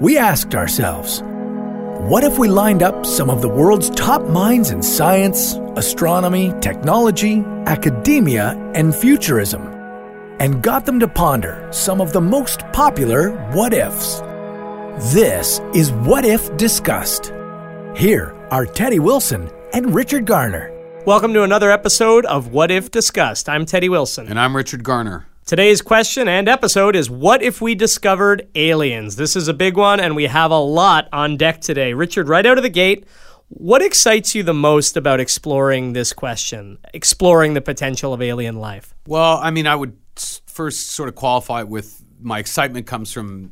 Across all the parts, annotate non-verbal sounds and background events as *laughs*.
we asked ourselves what if we lined up some of the world's top minds in science, astronomy, technology, academia, and futurism, and got them to ponder some of the most popular what ifs? This is What If Discussed. Here are Teddy Wilson and Richard Garner. Welcome to another episode of What If Discussed. I'm Teddy Wilson. And I'm Richard Garner. Today's question and episode is What if we discovered aliens? This is a big one, and we have a lot on deck today. Richard, right out of the gate, what excites you the most about exploring this question, exploring the potential of alien life? Well, I mean, I would first sort of qualify it with my excitement comes from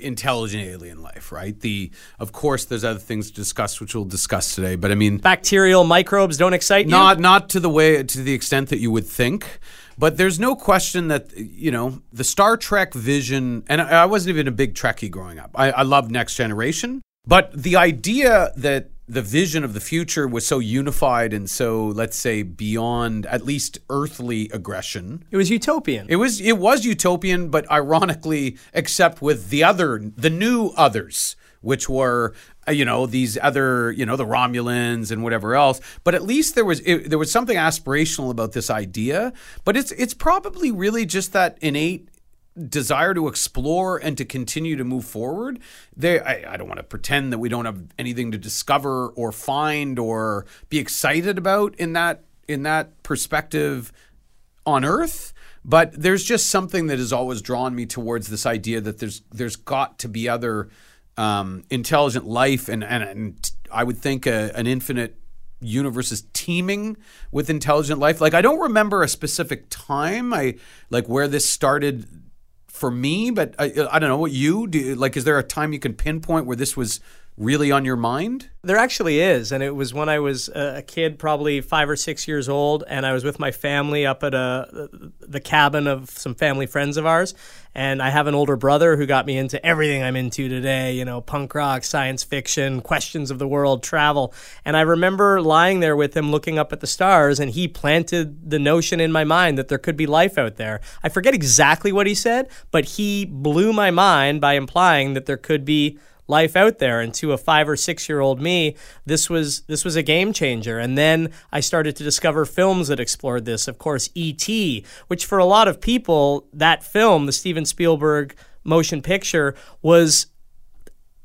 intelligent alien life, right? The of course there's other things to discuss which we'll discuss today, but I mean bacterial microbes don't excite you. Not not to the way to the extent that you would think. But there's no question that you know the Star Trek vision, and I wasn't even a big Trekkie growing up. I, I loved Next Generation, but the idea that the vision of the future was so unified and so let's say beyond at least earthly aggression. It was utopian. It was it was utopian but ironically except with the other the new others which were Uh, you know these other you know the Romulans and whatever else. But at least there was it, there was something aspirational about this idea. But it's it's probably really just that innate desire to explore and to continue to move forward. They I, I don't want to pretend that we don't have anything to discover or find or be excited about in that in that perspective on earth. But there's just something that has always drawn me towards this idea that there's there's got to be other um, intelligent life, and, and, and I would think a, an infinite universe is teeming with intelligent life. Like I don't remember a specific time, I like where this started for me, but I, I don't know what you do. Like, is there a time you can pinpoint where this was really on your mind? There actually is. And it was when I was a kid, probably five or six years old, and I was with my family up at a, the cabin of some family friends of ours. And I have an older brother who got me into everything I'm into today, you know, punk rock, science fiction, questions of the world, travel. And I remember lying there with him looking up at the stars, and he planted the notion in my mind that there could be life out there. I forget exactly what he said, but he blew my mind by implying that there could be life out there. And to a 5 or 6 year old me this was this was a game changer. And then I started to discover films that explored this. Of course ET which for a lot of people that film the Steven Spielberg motion picture was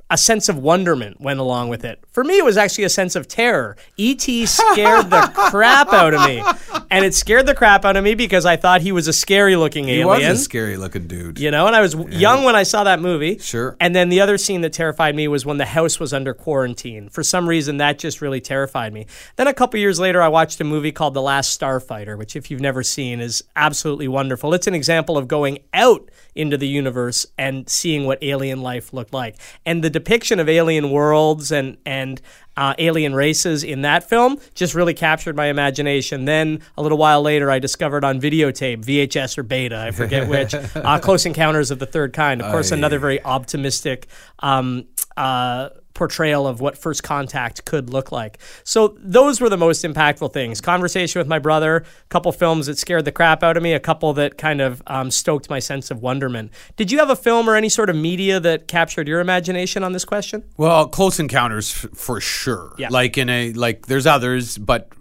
a sense of wonderment went along with it. For me, it was actually a sense of terror. E.T. scared the *laughs* crap out of me. And it scared the crap out of me because I thought he was a scary looking alien. He was a scary looking dude. You know, and I was yeah. young when I saw that movie. Sure. And then the other scene that terrified me was when the house was under quarantine. For some reason, that just really terrified me. Then a couple years later, I watched a movie called The Last Starfighter, which, if you've never seen, is absolutely wonderful. It's an example of going out into the universe and seeing what alien life looked like. And the depiction of alien worlds and and uh, alien races in that film just really captured my imagination. Then a little while later, I discovered on videotape, VHS or beta, I forget which, *laughs* uh, Close Encounters of the Third Kind. Of course, another very optimistic. Um, uh, portrayal of what first contact could look like. So those were the most impactful things. Conversation with my brother, a couple films that scared the crap out of me, a couple that kind of um, stoked my sense of wonderment. Did you have a film or any sort of media that captured your imagination on this question? Well, Close Encounters f- for sure. Yeah. Like in a like there's others, but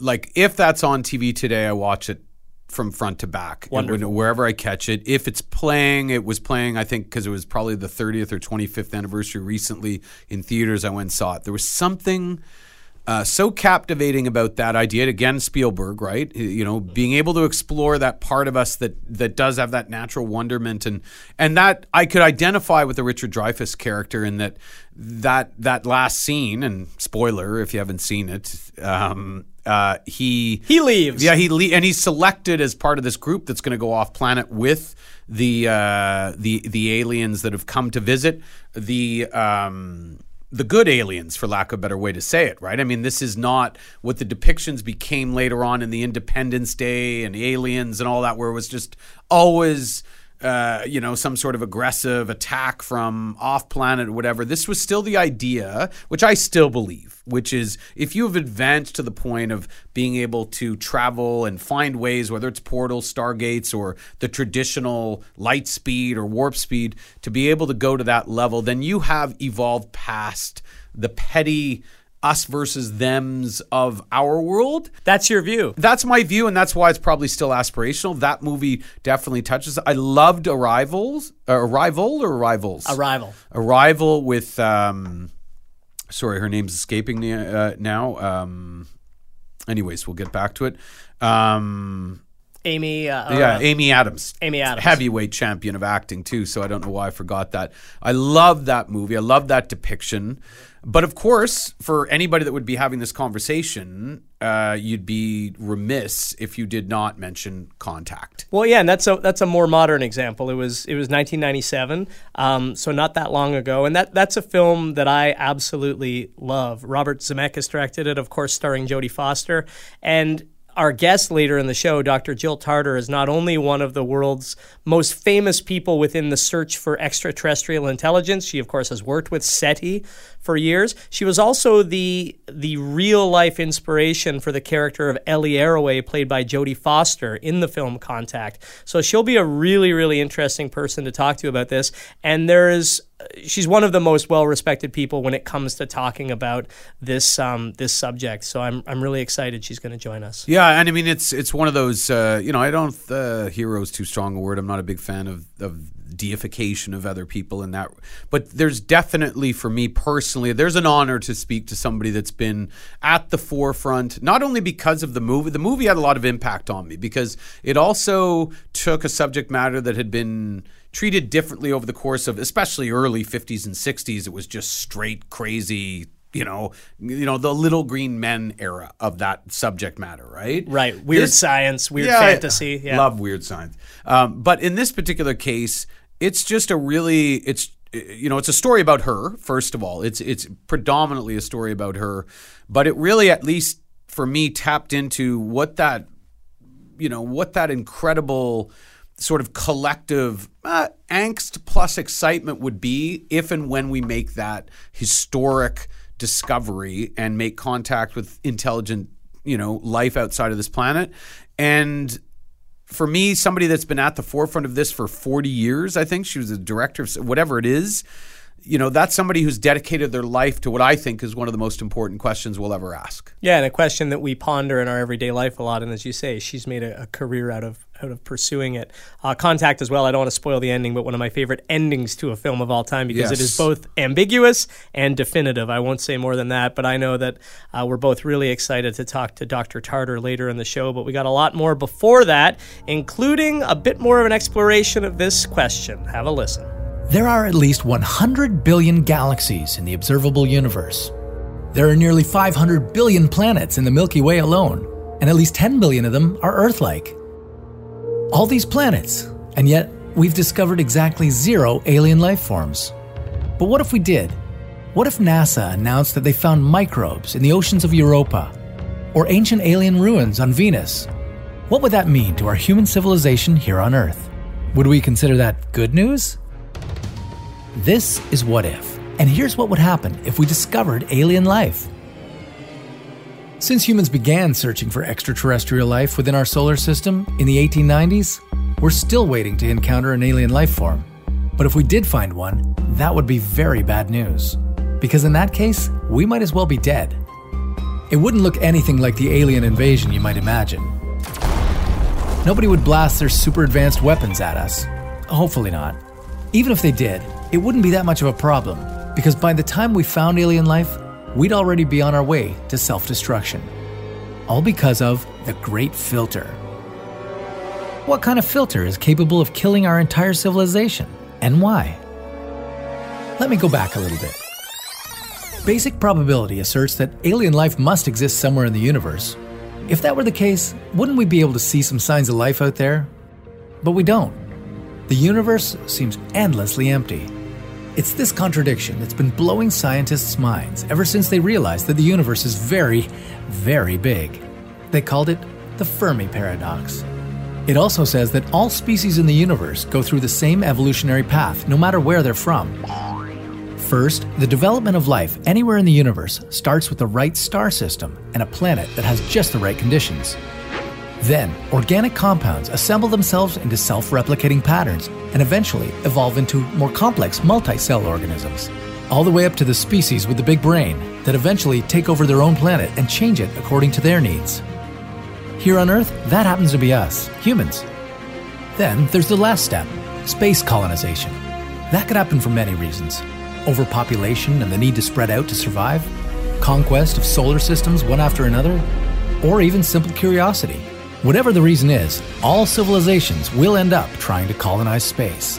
like if that's on TV today, I watch it from front to back. Wonderful. wherever I catch it. If it's playing, it was playing, I think, because it was probably the 30th or 25th anniversary recently in theaters. I went and saw it. There was something uh, so captivating about that idea. Again, Spielberg, right? You know, being able to explore that part of us that that does have that natural wonderment, and and that I could identify with the Richard Dreyfuss character in that that that last scene. And spoiler, if you haven't seen it, um, uh, he he leaves. Yeah, he le- and he's selected as part of this group that's going to go off planet with the uh, the the aliens that have come to visit the. Um, the good aliens, for lack of a better way to say it, right? I mean, this is not what the depictions became later on in the Independence Day and Aliens and all that, where it was just always uh, you know, some sort of aggressive attack from off planet or whatever. This was still the idea, which I still believe, which is if you have advanced to the point of being able to travel and find ways, whether it's portals, stargates, or the traditional light speed or warp speed, to be able to go to that level, then you have evolved past the petty us versus thems of our world. That's your view. That's my view, and that's why it's probably still aspirational. That movie definitely touches. I loved Arrivals, uh, Arrival or Arrivals. Arrival. Arrival with, um, sorry, her name's escaping me uh, now. Um, anyways, we'll get back to it. Um, Amy. Uh, yeah, Amy Adams. Amy Adams. Heavyweight champion of acting, too. So I don't know why I forgot that. I love that movie. I love that depiction. But of course, for anybody that would be having this conversation, uh, you'd be remiss if you did not mention Contact. Well, yeah, and that's a that's a more modern example. It was it was 1997, um, so not that long ago, and that that's a film that I absolutely love. Robert Zemeckis directed it, of course, starring Jodie Foster, and our guest later in the show, Dr. Jill Tarter, is not only one of the world's most famous people within the search for extraterrestrial intelligence. She, of course, has worked with SETI for years. She was also the the real life inspiration for the character of Ellie Arroway, played by Jodie Foster in the film Contact. So she'll be a really, really interesting person to talk to about this. And there is she's one of the most well respected people when it comes to talking about this um, this subject. So I'm I'm really excited she's going to join us. Yeah, and I mean it's it's one of those uh, you know I don't uh, hero is too strong a word. I'm not a big fan of of deification of other people in that but there's definitely for me personally there's an honor to speak to somebody that's been at the forefront not only because of the movie the movie had a lot of impact on me because it also took a subject matter that had been treated differently over the course of especially early 50s and 60s it was just straight crazy you know, you know the little green men era of that subject matter, right? Right. Weird this, science, weird yeah, fantasy. Yeah. Love weird science. Um, but in this particular case, it's just a really it's you know it's a story about her first of all. It's it's predominantly a story about her, but it really at least for me tapped into what that you know what that incredible sort of collective uh, angst plus excitement would be if and when we make that historic discovery and make contact with intelligent, you know, life outside of this planet. And for me, somebody that's been at the forefront of this for 40 years, I think she was a director of whatever it is you know, that's somebody who's dedicated their life to what I think is one of the most important questions we'll ever ask. Yeah, and a question that we ponder in our everyday life a lot. And as you say, she's made a, a career out of out of pursuing it. Uh, Contact as well. I don't want to spoil the ending, but one of my favorite endings to a film of all time because yes. it is both ambiguous and definitive. I won't say more than that, but I know that uh, we're both really excited to talk to Dr. Tarter later in the show. But we got a lot more before that, including a bit more of an exploration of this question. Have a listen. There are at least 100 billion galaxies in the observable universe. There are nearly 500 billion planets in the Milky Way alone, and at least 10 billion of them are Earth like. All these planets, and yet we've discovered exactly zero alien life forms. But what if we did? What if NASA announced that they found microbes in the oceans of Europa or ancient alien ruins on Venus? What would that mean to our human civilization here on Earth? Would we consider that good news? This is What If, and here's what would happen if we discovered alien life. Since humans began searching for extraterrestrial life within our solar system in the 1890s, we're still waiting to encounter an alien life form. But if we did find one, that would be very bad news. Because in that case, we might as well be dead. It wouldn't look anything like the alien invasion you might imagine. Nobody would blast their super advanced weapons at us. Hopefully not. Even if they did, it wouldn't be that much of a problem, because by the time we found alien life, we'd already be on our way to self destruction. All because of the Great Filter. What kind of filter is capable of killing our entire civilization, and why? Let me go back a little bit. Basic probability asserts that alien life must exist somewhere in the universe. If that were the case, wouldn't we be able to see some signs of life out there? But we don't. The universe seems endlessly empty. It's this contradiction that's been blowing scientists' minds ever since they realized that the universe is very, very big. They called it the Fermi paradox. It also says that all species in the universe go through the same evolutionary path, no matter where they're from. First, the development of life anywhere in the universe starts with the right star system and a planet that has just the right conditions. Then, organic compounds assemble themselves into self replicating patterns and eventually evolve into more complex multi cell organisms, all the way up to the species with the big brain that eventually take over their own planet and change it according to their needs. Here on Earth, that happens to be us, humans. Then there's the last step space colonization. That could happen for many reasons overpopulation and the need to spread out to survive, conquest of solar systems one after another, or even simple curiosity. Whatever the reason is, all civilizations will end up trying to colonize space.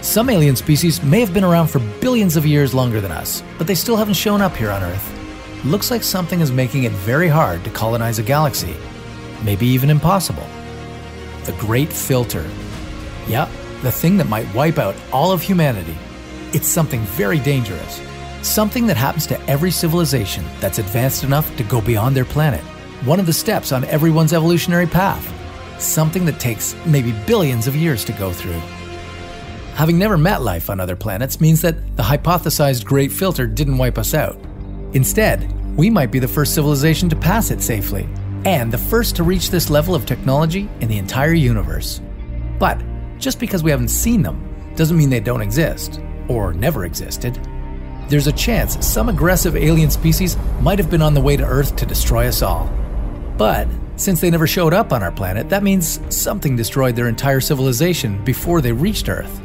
Some alien species may have been around for billions of years longer than us, but they still haven't shown up here on Earth. Looks like something is making it very hard to colonize a galaxy, maybe even impossible. The Great Filter. Yep, the thing that might wipe out all of humanity. It's something very dangerous. Something that happens to every civilization that's advanced enough to go beyond their planet. One of the steps on everyone's evolutionary path. Something that takes maybe billions of years to go through. Having never met life on other planets means that the hypothesized Great Filter didn't wipe us out. Instead, we might be the first civilization to pass it safely, and the first to reach this level of technology in the entire universe. But just because we haven't seen them doesn't mean they don't exist, or never existed. There's a chance some aggressive alien species might have been on the way to Earth to destroy us all. But since they never showed up on our planet, that means something destroyed their entire civilization before they reached Earth.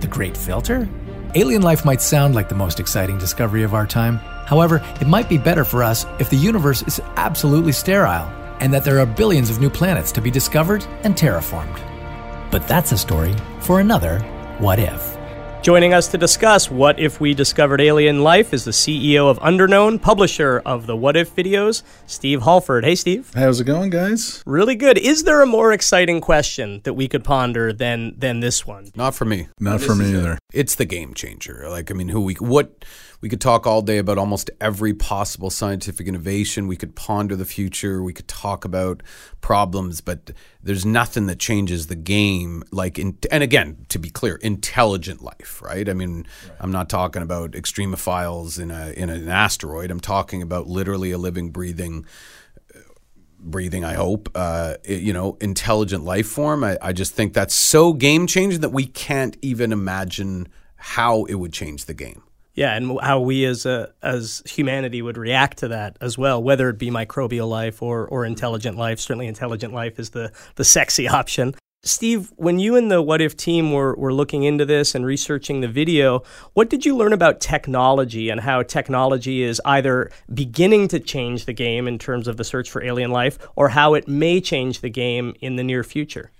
The Great Filter? Alien life might sound like the most exciting discovery of our time. However, it might be better for us if the universe is absolutely sterile and that there are billions of new planets to be discovered and terraformed. But that's a story for another What If. Joining us to discuss what if we discovered alien life is the CEO of Underknown, publisher of the What If videos, Steve Halford. Hey, Steve. How's it going, guys? Really good. Is there a more exciting question that we could ponder than than this one? Not for me. Not for me either. It's the game changer. Like I mean, who we what we could talk all day about almost every possible scientific innovation. We could ponder the future. We could talk about problems, but there's nothing that changes the game. Like, in, and again, to be clear, intelligent life, right? I mean, right. I'm not talking about extremophiles in a in an asteroid. I'm talking about literally a living, breathing breathing, I hope, uh, you know, intelligent life form. I, I, just think that's so game changing that we can't even imagine how it would change the game. Yeah, and how we as a as humanity would react to that as well, whether it be microbial life or or intelligent life. Certainly, intelligent life is the the sexy *laughs* option. Steve, when you and the What If team were, were looking into this and researching the video, what did you learn about technology and how technology is either beginning to change the game in terms of the search for alien life or how it may change the game in the near future?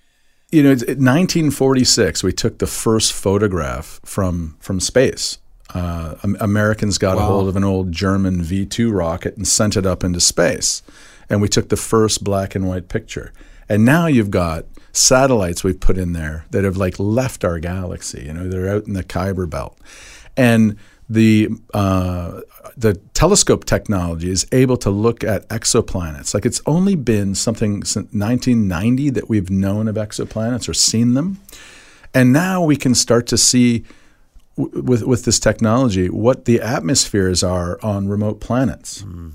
You know, in 1946, we took the first photograph from, from space uh, Americans got wow. a hold of an old German V 2 rocket and sent it up into space. And we took the first black and white picture. And now you've got satellites we've put in there that have like left our galaxy. You know, they're out in the Kuiper Belt. And the uh, the telescope technology is able to look at exoplanets. Like it's only been something since 1990 that we've known of exoplanets or seen them, and now we can start to see with with this technology what the atmospheres are on remote planets. Mm.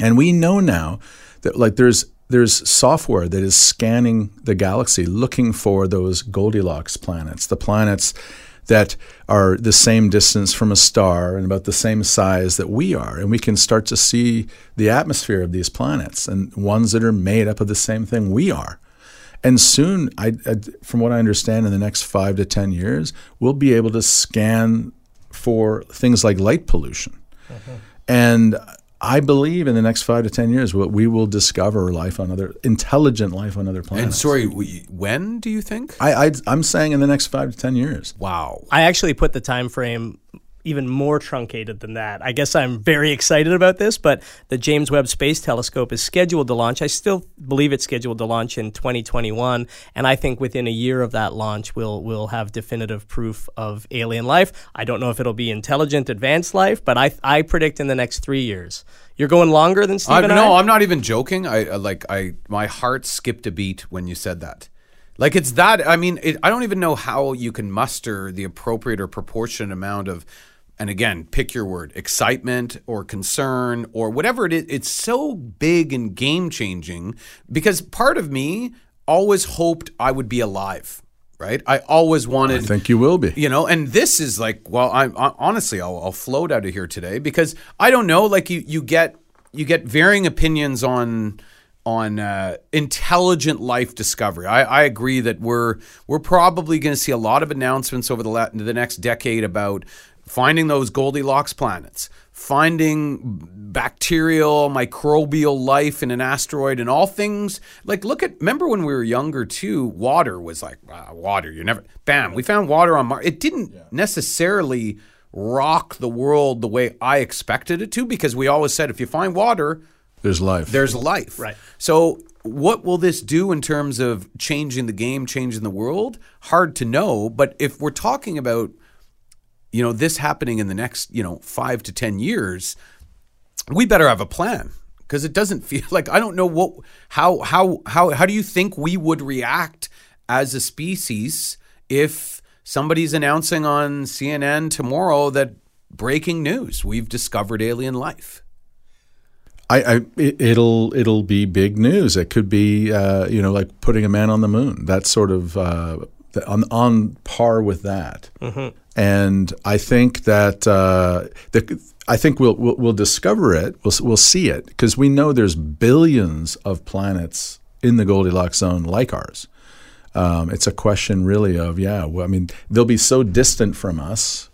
And we know now that like there's there's software that is scanning the galaxy looking for those Goldilocks planets, the planets that are the same distance from a star and about the same size that we are. And we can start to see the atmosphere of these planets and ones that are made up of the same thing we are. And soon, I, I, from what I understand, in the next five to 10 years, we'll be able to scan for things like light pollution. Uh-huh. And I believe in the next five to 10 years, we will discover life on other, intelligent life on other planets. And sorry, when do you think? I, I, I'm saying in the next five to 10 years. Wow. I actually put the time frame even more truncated than that. I guess I'm very excited about this, but the James Webb Space Telescope is scheduled to launch. I still believe it's scheduled to launch in 2021, and I think within a year of that launch, we'll we'll have definitive proof of alien life. I don't know if it'll be intelligent, advanced life, but I I predict in the next three years. You're going longer than Steve I, No, I? I'm not even joking. I like I my heart skipped a beat when you said that Like it's that. I mean, it, I don't even know how you can muster the appropriate or proportionate amount of, and again, pick your word, excitement or concern or whatever it is. It's so big and game changing because part of me always hoped I would be alive. Right. I always wanted. I think you will be. You know, and this is like, well, I'm I, honestly, I'll, I'll float out of here today because I don't know. Like you, you get you get varying opinions on on uh, intelligent life discovery. I, I, agree that we're we're probably going to see a lot of announcements over the la- the next decade about finding those Goldilocks planets, finding bacterial, microbial life in an asteroid, and all things like look at. Remember when we were younger too? Water was like ah, water. You never. Bam! We found water on Mars. It didn't yeah. necessarily rock the world the way I expected it to because we always said if you find water there's life. There's life. Right. So, what will this do in terms of changing the game, changing the world? Hard to know. But if we're talking about, you know, this happening in the next, you know, five to 10 years, we better have a plan because it doesn't *laughs* feel like I don't know what, how, how, how, how do you think we would react as a species if somebody's announcing on CNN tomorrow that breaking news, we've discovered alien life? I, I it, will it'll be big news. It could be uh, you know like putting a man on the moon. That's sort of uh, on on par with that. Mm-hmm. And I think that uh, the, I think we'll, we'll, we'll discover it. We'll we'll see it because we know there's billions of planets in the Goldilocks zone like ours. Um, it's a question really of yeah. Well, I mean they'll be so distant from us.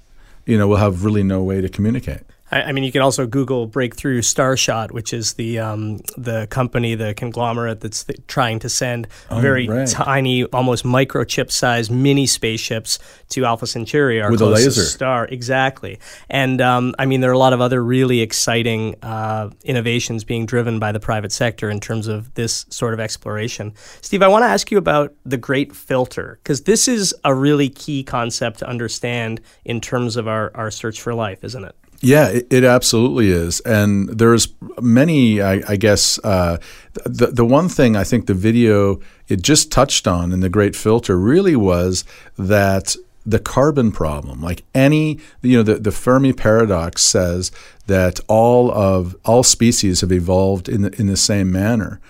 You know, we'll have really no way to communicate. I, I mean, you can also Google Breakthrough Starshot, which is the um, the company, the conglomerate that's th- trying to send oh, very right. tiny, almost microchip sized mini spaceships to Alpha Centauri, our with a laser star. Exactly. And um, I mean, there are a lot of other really exciting uh, innovations being driven by the private sector in terms of this sort of exploration. Steve, I want to ask you about the Great Filter because this is a really key concept to understand in terms of our, our search for life, isn't it? Yeah, it, it, absolutely is, and there's many. I, I guess uh, the the one thing I think the video it just touched on in the Great Filter really was that the carbon problem, like any, you know, the, the Fermi paradox says that all of all species have evolved in the, in the same manner.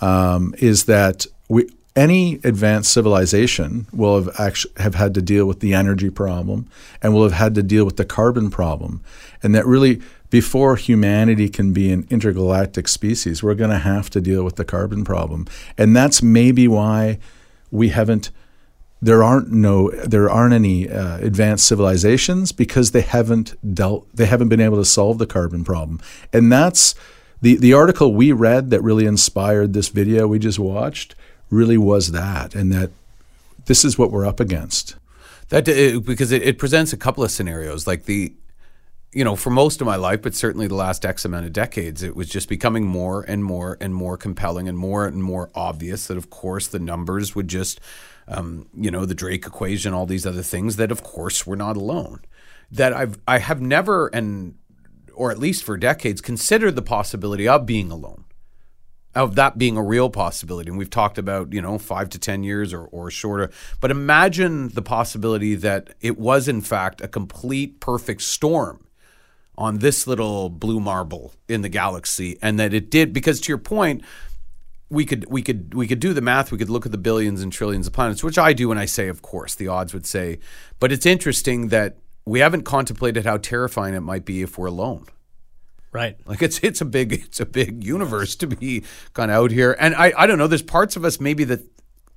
Um, is that we any advanced civilization will have actually have had to deal with the energy problem and will have had to deal with the carbon problem. And that really before humanity can be an intergalactic species we're going to have to deal with the carbon problem. And that's maybe why we haven't there aren't no there aren't any uh, advanced civilizations because they haven't dealt they haven't been able to solve the carbon problem. And that's the the article we read that really inspired this video we just watched really was that, and that this is what we're up against. That uh, because it, it presents a couple of scenarios, like the you know, for most of my life, but certainly the last X amount of decades, it was just becoming more and more and more compelling and more and more obvious that, of course, the numbers would just, um, you know, the Drake equation, all these other things, that, of course, we're not alone. That I've, I have never, and, or at least for decades, considered the possibility of being alone of that being a real possibility. And we've talked about, you know, five to 10 years or, or shorter. But imagine the possibility that it was, in fact, a complete perfect storm on this little blue marble in the galaxy. And that it did, because to your point, we could we could we could do the math. We could look at the billions and trillions of planets, which I do when I say, of course, the odds would say. But it's interesting that we haven't contemplated how terrifying it might be if we're alone. Right. Like it's it's a big it's a big universe to be kind of out here. And I I don't know, there's parts of us maybe that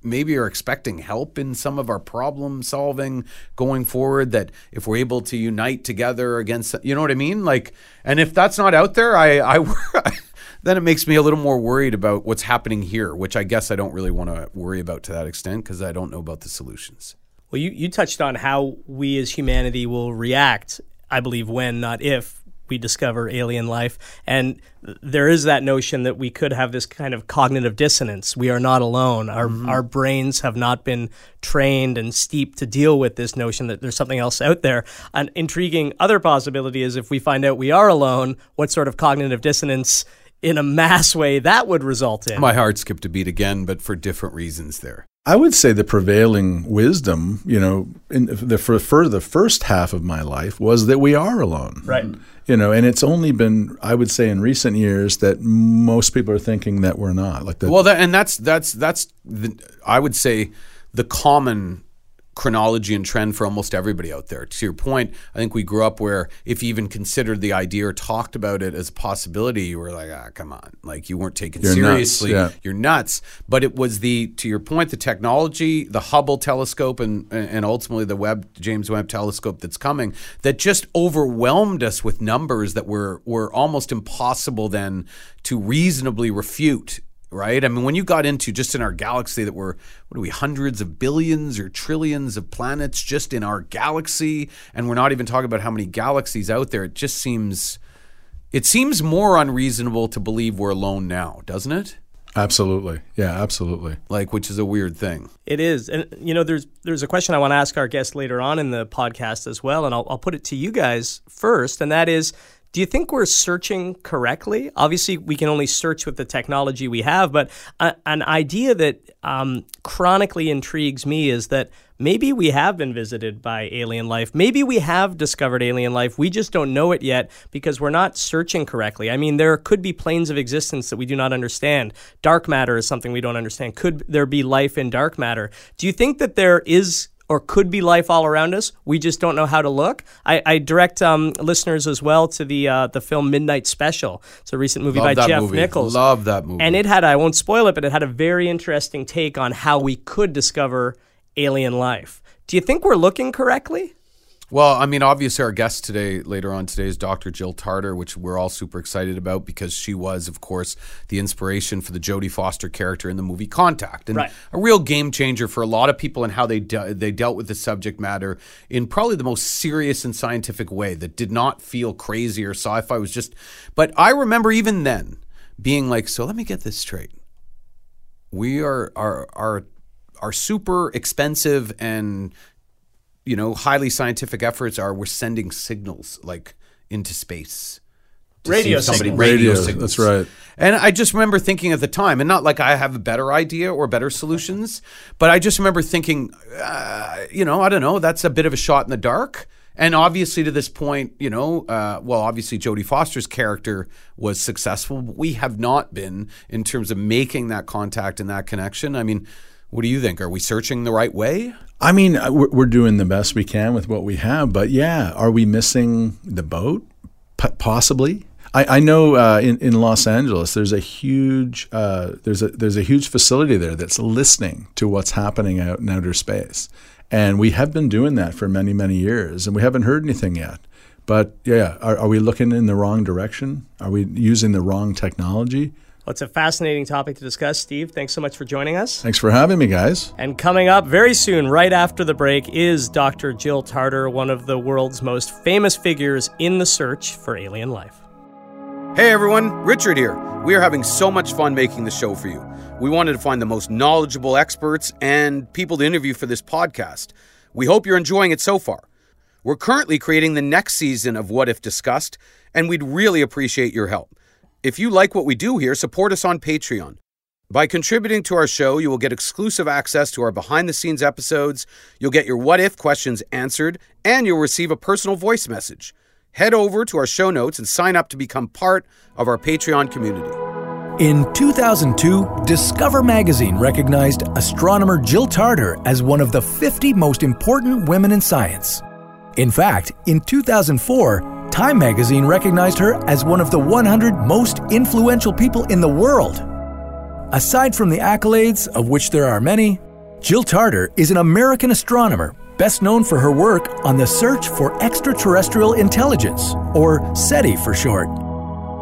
maybe are expecting help in some of our problem solving going forward that if we're able to unite together against you know what I mean? Like and if that's not out there, I I *laughs* then it makes me a little more worried about what's happening here, which I guess I don't really want to worry about to that extent because I don't know about the solutions. Well, you, you touched on how we as humanity will react, I believe, when, not if, we discover alien life. And there is that notion that we could have this kind of cognitive dissonance. We are not alone. Our, mm-hmm. our brains have not been trained and steeped to deal with this notion that there's something else out there. An intriguing other possibility is if we find out we are alone, what sort of cognitive dissonance in a mass way that would result in. My heart skipped a beat again, but for different reasons there. I would say the prevailing wisdom, you know, in the, for, for the first half of my life was that we are alone. Right. You know, and it's only been, I would say, in recent years that most people are thinking that we're not. Like the, Well, that, and that's that's that's the, I would say the common chronology and trend for almost everybody out there. To your point, I think we grew up where if you even considered the idea or talked about it as a possibility, you were like, ah, come on, like you weren't taken You're nuts, seriously. yeah. You're nuts. But it was the to your point, the technology, the Hubble telescope, and and ultimately the Webb James Webb telescope that's coming that just overwhelmed us with numbers that were were almost impossible then to reasonably refute right? I mean, when you got into just in our galaxy that we're, what are we, hundreds of billions or trillions of planets just in our galaxy, and we're not even talking about how many galaxies out there, it just seems, it seems more unreasonable to believe we're alone now, doesn't it? absolutely. Yeah, absolutely. Like, which is a weird thing. It is, and you know, there's there's a question I want to ask our guest later on in the podcast as well, and I'll, I'll put it to you guys first, and that is, do you think we're searching correctly? Obviously, we can only search with the technology we have, but a, an idea that um, chronically intrigues me is that maybe we have been visited by alien life. Maybe we have discovered alien life. We just don't know it yet because we're not searching correctly. I mean, there could be planes of existence that we do not understand. Dark matter is something we don't understand. Could there be life in dark matter? Do you think that there is or could be life all around us. We just don't know how to look. I, I direct um, listeners as well to the uh, the film Midnight Special. It's a recent movie Love by Jeff movie. Nichols. Love that movie. And it had, I won't spoil it, but it had a very interesting take on how we could discover alien life. Do you think we're looking correctly? Well, I mean, obviously, our guest today, later on today, is Dr. Jill Tarter, which we're all super excited about because she was, of course, the inspiration for the Jodie Foster character in the movie Contact, and Right. a real game changer for a lot of people and how they de- they dealt with the subject matter in probably the most serious and scientific way that did not feel crazy or sci-fi. It was just, but I remember even then being like, so let me get this straight we are are are are super expensive and you know highly scientific efforts are we're sending signals like into space Radio somebody signals. radio, Radio, signals. that's right. And I just remember thinking at the time, and not like I have a better idea or better solutions, but I just remember thinking, uh, you know, I don't know, that's a bit of a shot in the dark. And obviously, to this point, you know, uh, well, obviously Jodie Foster's character was successful, but we have not been in terms of making that contact and that connection. I mean, what do you think? Are we searching the right way? I mean, uh, we're, doing the best we can with what we have, but yeah, are we missing the boat? P- possibly. I, I know uh, in, in Los Angeles, there's a huge uh, there's a there's a huge facility there that's listening to what's happening out in outer space, and we have been doing that for many many years, and we haven't heard anything yet. But yeah, are, are we looking in the wrong direction? Are we using the wrong technology? Well, it's a fascinating topic to discuss. Steve, thanks so much for joining us. Thanks for having me, guys. And coming up very soon, right after the break, is Dr. Jill Tarter, one of the world's most famous figures in the search for alien life. Hey everyone, Richard here. We are having so much fun making the show for you. We wanted to find the most knowledgeable experts and people to interview for this podcast. We hope you're enjoying it so far. We're currently creating the next season of What If Discussed, and we'd really appreciate your help. If you like what we do here, support us on Patreon. By contributing to our show, you will get exclusive access to our behind the scenes episodes, you'll get your what if questions answered, and you'll receive a personal voice message. Head over to our show notes and sign up to become part of our Patreon community. In 2002, Discover magazine recognized astronomer Jill Tarter as one of the 50 most important women in science. In fact, in 2004, Time magazine recognized her as one of the 100 most influential people in the world. Aside from the accolades, of which there are many, Jill Tarter is an American astronomer best known for her work on the search for extraterrestrial intelligence, or SETI for short.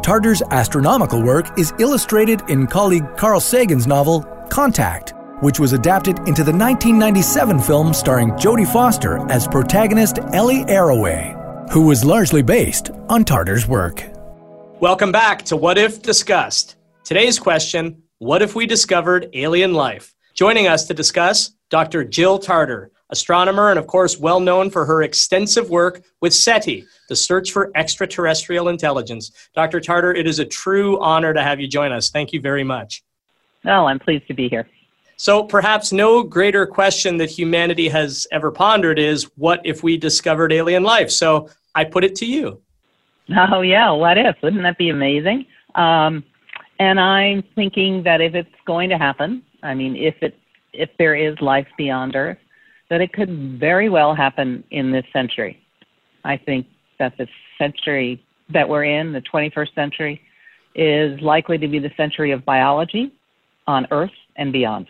Tarter's astronomical work is illustrated in colleague Carl Sagan's novel Contact, which was adapted into the 1997 film starring Jodie Foster as protagonist Ellie Arroway, who was largely based on Tarter's work. Welcome back to What If Discussed. Today's question What if we discovered alien life? Joining us to discuss, Dr. Jill Tarter, astronomer and, of course, well known for her extensive work with SETI, the search for extraterrestrial intelligence. Dr. Tarter, it is a true honor to have you join us. Thank you very much. Oh, I'm pleased to be here. So perhaps no greater question that humanity has ever pondered is what if we discovered alien life? So I put it to you. Oh, yeah. What if? Wouldn't that be amazing? Um, and I'm thinking that if it's going to happen, I mean, if it if there is life beyond Earth, that it could very well happen in this century. I think that the century that we're in, the 21st century, is likely to be the century of biology on Earth and beyond.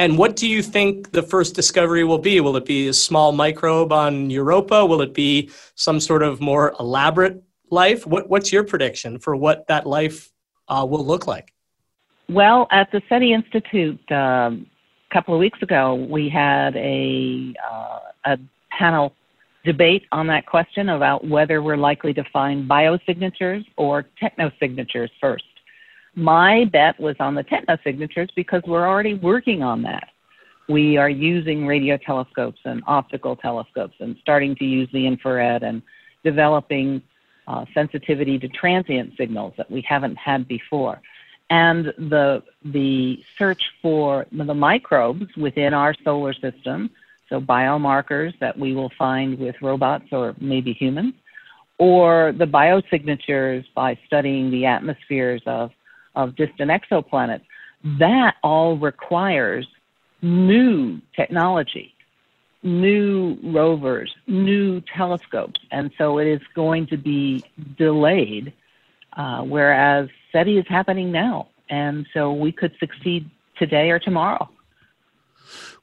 And what do you think the first discovery will be? Will it be a small microbe on Europa? Will it be some sort of more elaborate life? What, what's your prediction for what that life uh, will look like? Well, at the SETI Institute um, a couple of weeks ago, we had a, uh, a panel debate on that question about whether we're likely to find biosignatures or technosignatures first. My bet was on the technosignatures because we're already working on that. We are using radio telescopes and optical telescopes and starting to use the infrared and developing uh, sensitivity to transient signals that we haven't had before. And the, the search for the microbes within our solar system, so biomarkers that we will find with robots or maybe humans, or the biosignatures by studying the atmospheres of of distant exoplanets. That all requires new technology, new rovers, new telescopes. And so it is going to be delayed, uh, whereas SETI is happening now. And so we could succeed today or tomorrow.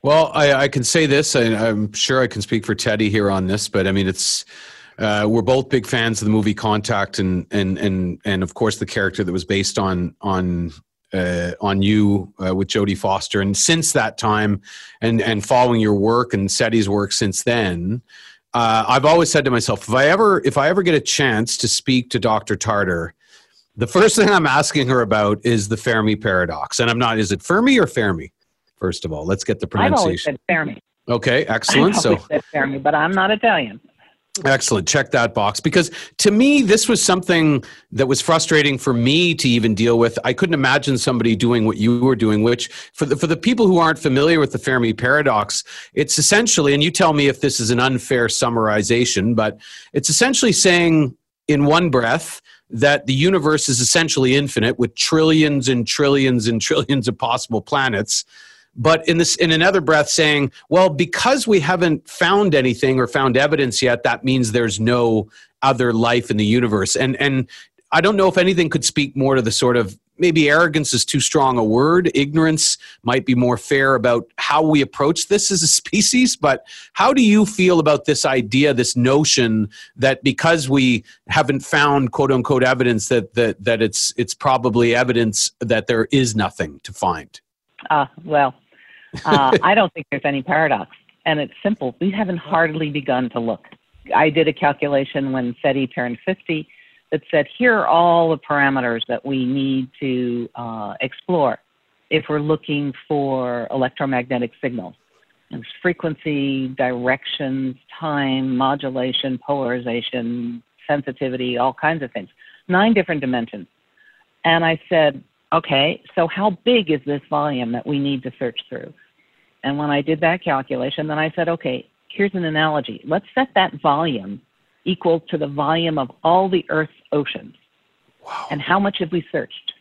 Well, I, I can say this, and I'm sure I can speak for Teddy here on this, but I mean, it's uh, we're both big fans of the movie Contact, and and and and of course the character that was based on on uh, on you uh, with Jodie Foster. And since that time, and and following your work and SETI's work since then, uh, I've always said to myself, if I ever if I ever get a chance to speak to Dr. Tarter. the first thing I'm asking her about is the Fermi paradox. And I'm not. Is it Fermi or Fermi? First of all, let's get the pronunciation. I've always said Fermi. Okay, *laughs* excellent. I've so said Fermi, but I'm not Italian. Excellent. Check that box. Because to me, this was something that was frustrating for me to even deal with. I couldn't imagine somebody doing what you were doing, which for the, for the people who aren't familiar with the Fermi paradox, it's essentially, and you tell me if this is an unfair summarization, but it's essentially saying in one breath that the universe is essentially infinite with trillions and trillions and trillions of possible planets but in this in another breath saying well because we haven't found anything or found evidence yet that means there's no other life in the universe. And and i don't know if anything could speak more to the sort of maybe arrogance is too strong a word. Ignorance might be more fair about how we approach this as a *laughs* species but how do you feel about this idea this notion that because we haven't found quote unquote evidence that that, that it's it's probably evidence that there is nothing to find? Uh, well uh, *laughs* I don't think there's any paradox. And it's simple. We haven't hardly begun to look. I did a calculation when SETI turned 50 that said here are all the parameters that we need to uh, explore if we're looking for electromagnetic signals. And frequency, directions, time, modulation, polarization, sensitivity, all kinds of things. Nine different dimensions. And I said, okay, so how big is this volume that we need to search through? And when I did that calculation, then I said, okay, here's an analogy. Let's set that volume equal to the volume of all the Earth's oceans. Wow. And how much have we searched?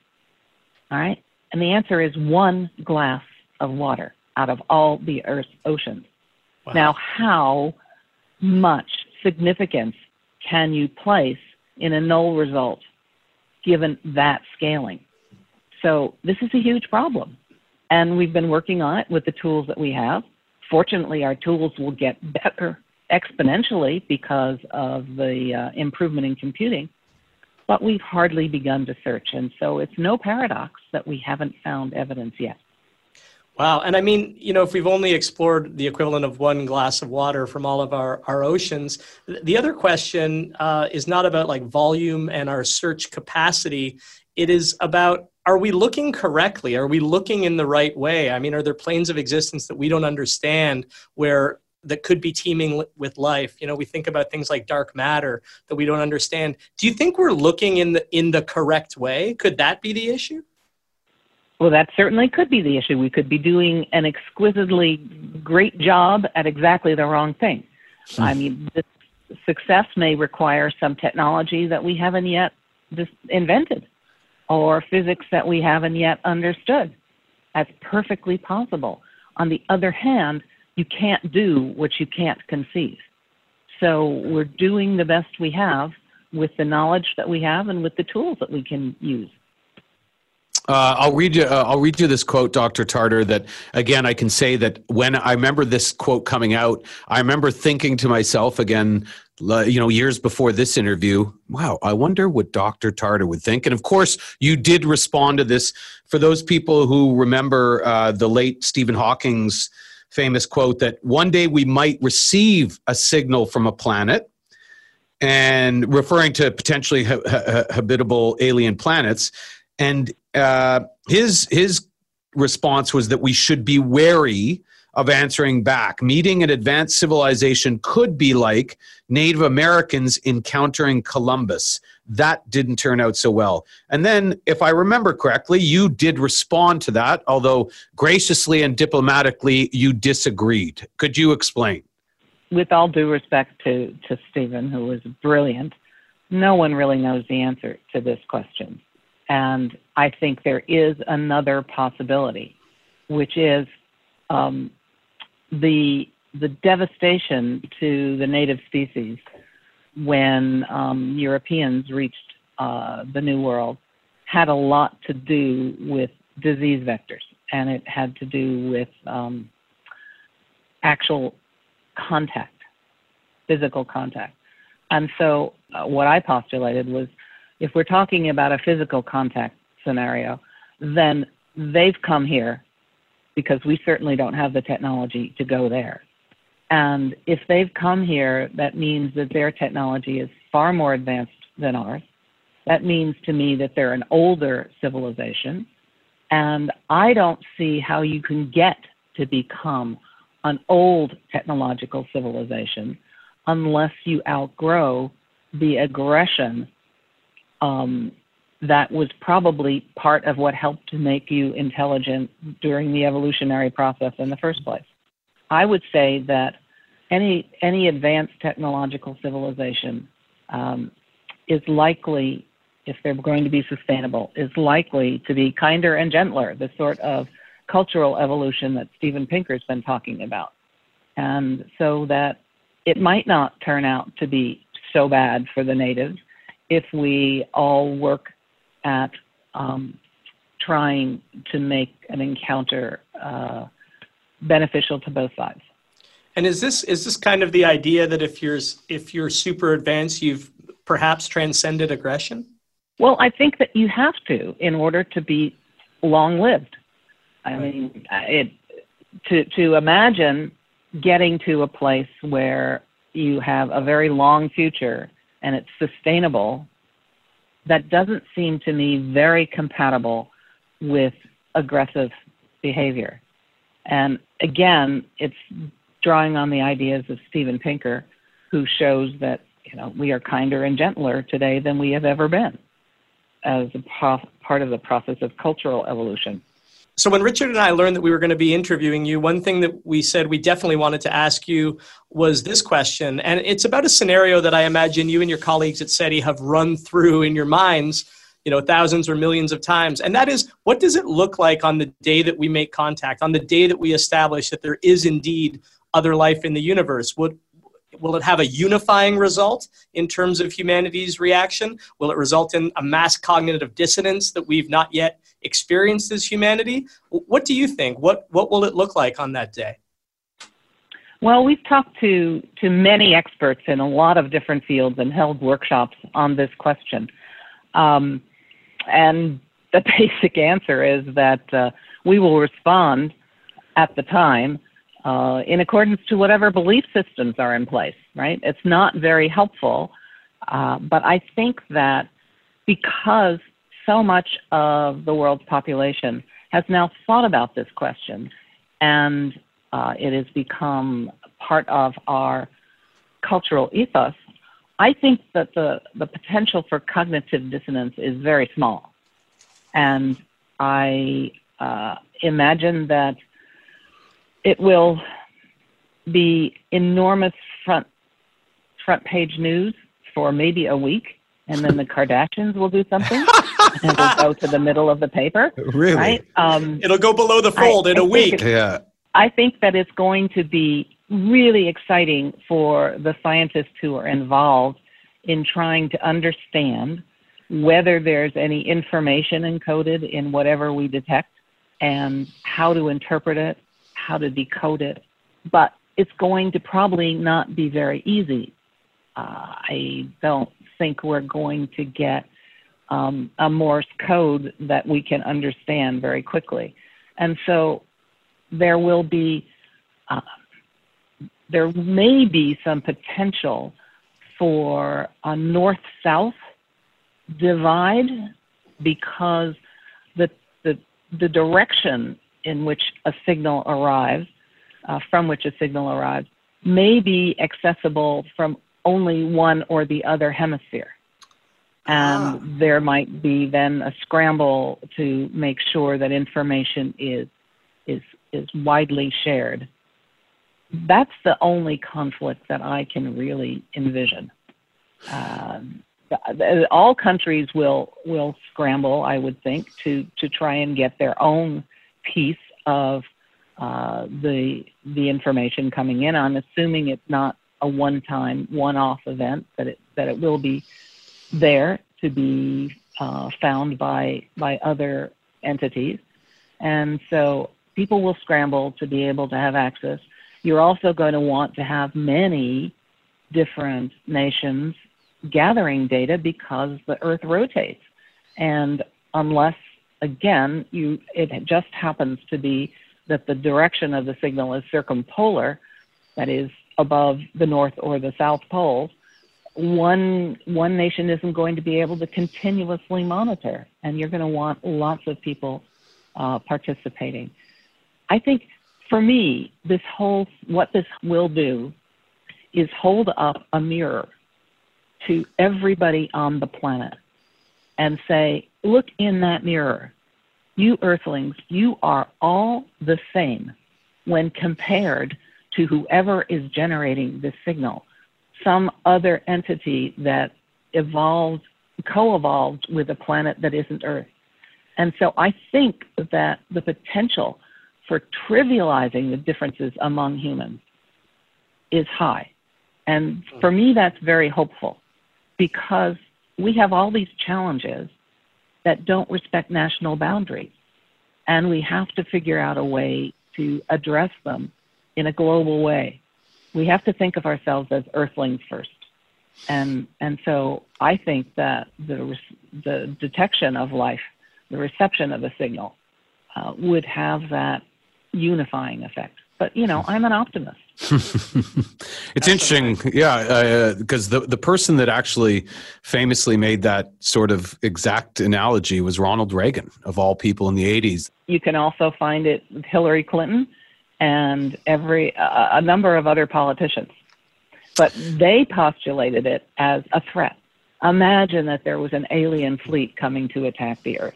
All right. And the answer is one glass of water out of all the Earth's oceans. Wow. Now, how much significance can you place in a null result given that scaling? So, this is a huge problem. And we've been working on it with the tools that we have. Fortunately, our tools will get better exponentially because of the uh, improvement in computing, but we've hardly begun to search. And so it's no paradox that we haven't found evidence yet. Wow. And I mean, you know, if we've only explored the equivalent of one glass of water from all of our, our oceans, the other question uh, is not about like volume and our search capacity. It is about are we looking correctly? Are we looking in the right way? I mean, are there planes of existence that we don't understand where that could be teeming with life? You know, we think about things like dark matter that we don't understand. Do you think we're looking in the in the correct way? Could that be the issue? Well, that certainly could be the issue. We could be doing an exquisitely great job at exactly the wrong thing. Hmm. I mean, this success may require some technology that we haven't yet invented or physics that we haven't yet understood. That's perfectly possible. On the other hand, you can't do what you can't conceive. So we're doing the best we have with the knowledge that we have and with the tools that we can use. Uh, I'll read you. Uh, I'll read you this quote, Dr. Tarter. That again, I can say that when I remember this quote coming out, I remember thinking to myself again, you know, years before this interview, wow, I wonder what Dr. Tarter would think. And of course, you did respond to this. For those people who remember uh, the late Stephen Hawking's famous quote that one day we might receive a signal from a planet, and referring to potentially ha- ha- habitable alien planets and uh, his his response was that we should be wary of answering back. Meeting an advanced civilization could be like Native Americans encountering Columbus. That didn't turn out so well. And then, if I remember correctly, you did respond to that, although graciously and diplomatically, you disagreed. Could you explain? With all due respect to, to Stephen, who was brilliant, no one really knows the answer to this question. And I think there is another possibility, which is um, the the devastation to the native species when um, Europeans reached uh, the New World had a lot to do with disease vectors, and it had to do with um, actual contact, physical contact. And so, uh, what I postulated was if we're talking about a physical contact scenario, then they've come here because we certainly don't have the technology to go there. And if they've come here, that means that their technology is far more advanced than ours. That means to me that they're an older civilization. And I don't see how you can get to become an old technological civilization unless you outgrow the aggression um, that was probably part of what helped to make you intelligent during the evolutionary process in the first place. I would say that any any advanced technological civilization um, is likely, if they're going to be sustainable, is likely to be kinder and gentler. The sort of cultural evolution that Steven Pinker's been talking about, and so that it might not turn out to be so bad for the natives if we all work at um, trying to make an encounter uh, beneficial to both sides. And is this is this kind of the idea that if you're if you're super advanced, you've perhaps transcended aggression? Well, I think that you have to in order to be long lived. I mean, it to to imagine getting to a place where you have a very long future and it's sustainable, that doesn't seem to me very compatible with aggressive behavior. And again, it's drawing on the ideas of Steven Pinker, who shows that you know we are kinder and gentler today than we have ever been, as a part of the process of cultural evolution. So when Richard and I learned that we were going to be interviewing you, one thing that we said we definitely wanted to ask you was this question. And it's about a scenario that I imagine you and your colleagues at SETI have run through in your minds, you know, thousands or millions of times. And that is what does it look like on the day that we make contact, on the day that we establish that there is indeed other life in the universe? Would will it have a unifying result in terms of humanity's reaction? Will it result in a mass cognitive dissonance that we've not yet experienced as humanity? What do you think? What what will it look like on that day? Well, we've talked to to many experts in a lot of different fields and held workshops on this question, um, and the *laughs* basic answer is that uh, we will respond at the time uh, in accordance to whatever belief systems are in place, right? It's not very helpful, uh, but I think that because so much of the world's population has now thought about this question and uh, it has become part of our cultural ethos, I think that the, the potential for cognitive dissonance is very small. And I uh, imagine that it will be enormous front front page news for maybe a week, and then the Kardashians will do something, *laughs* it'll go to the middle of the paper. Really? Right? Um, It'll go below the fold I- in I a week. Yeah. I think that it's going to be really exciting for the scientists who are involved in trying to understand whether there's any information encoded in whatever we detect and how to interpret it, how to decode it. But it's going to probably not be very easy. Uh, I don't think we're going to get um, a Morse code that we can understand very quickly. And so there will be, uh, there may be some potential for a north south divide because the, the, the direction in which a signal arrives, uh, from which a signal arrives, may be accessible from only one or the other hemisphere. And there might be then a scramble to make sure that information is is is widely shared. That's the only conflict that I can really envision. Um, all countries will will scramble, I would think, to to try and get their own piece of uh, the the information coming in. I'm assuming it's not a one-time, one-off event. That it that it will be there to be uh, found by by other entities, and so people will scramble to be able to have access. You're also going to want to have many different nations gathering data because the Earth rotates, and unless again you it just happens to be that the direction of the signal is circumpolar, that is above the north or the south poles, one one nation isn't going to be able to continuously monitor, and you're going to want lots of people uh, participating. I think for me, this whole what this will do is hold up a mirror to everybody on the planet and say, look in that mirror. You earthlings, you are all the same when compared to whoever is generating this signal, some other entity that evolved, co evolved with a planet that isn't Earth. And so I think that the potential for trivializing the differences among humans is high. And for me, that's very hopeful because we have all these challenges that don't respect national boundaries. And we have to figure out a way to address them in a global way. We have to think of ourselves as earthlings first. And, and so I think that the, the detection of life, the reception of a signal, uh, would have that unifying effect. But, you know, I'm an optimist. *laughs* it's interesting, yeah, because uh, the the person that actually famously made that sort of exact analogy was Ronald Reagan, of all people in the '80s. You can also find it with Hillary Clinton and every uh, a number of other politicians, but they postulated it as a threat. Imagine that there was an alien fleet coming to attack the Earth.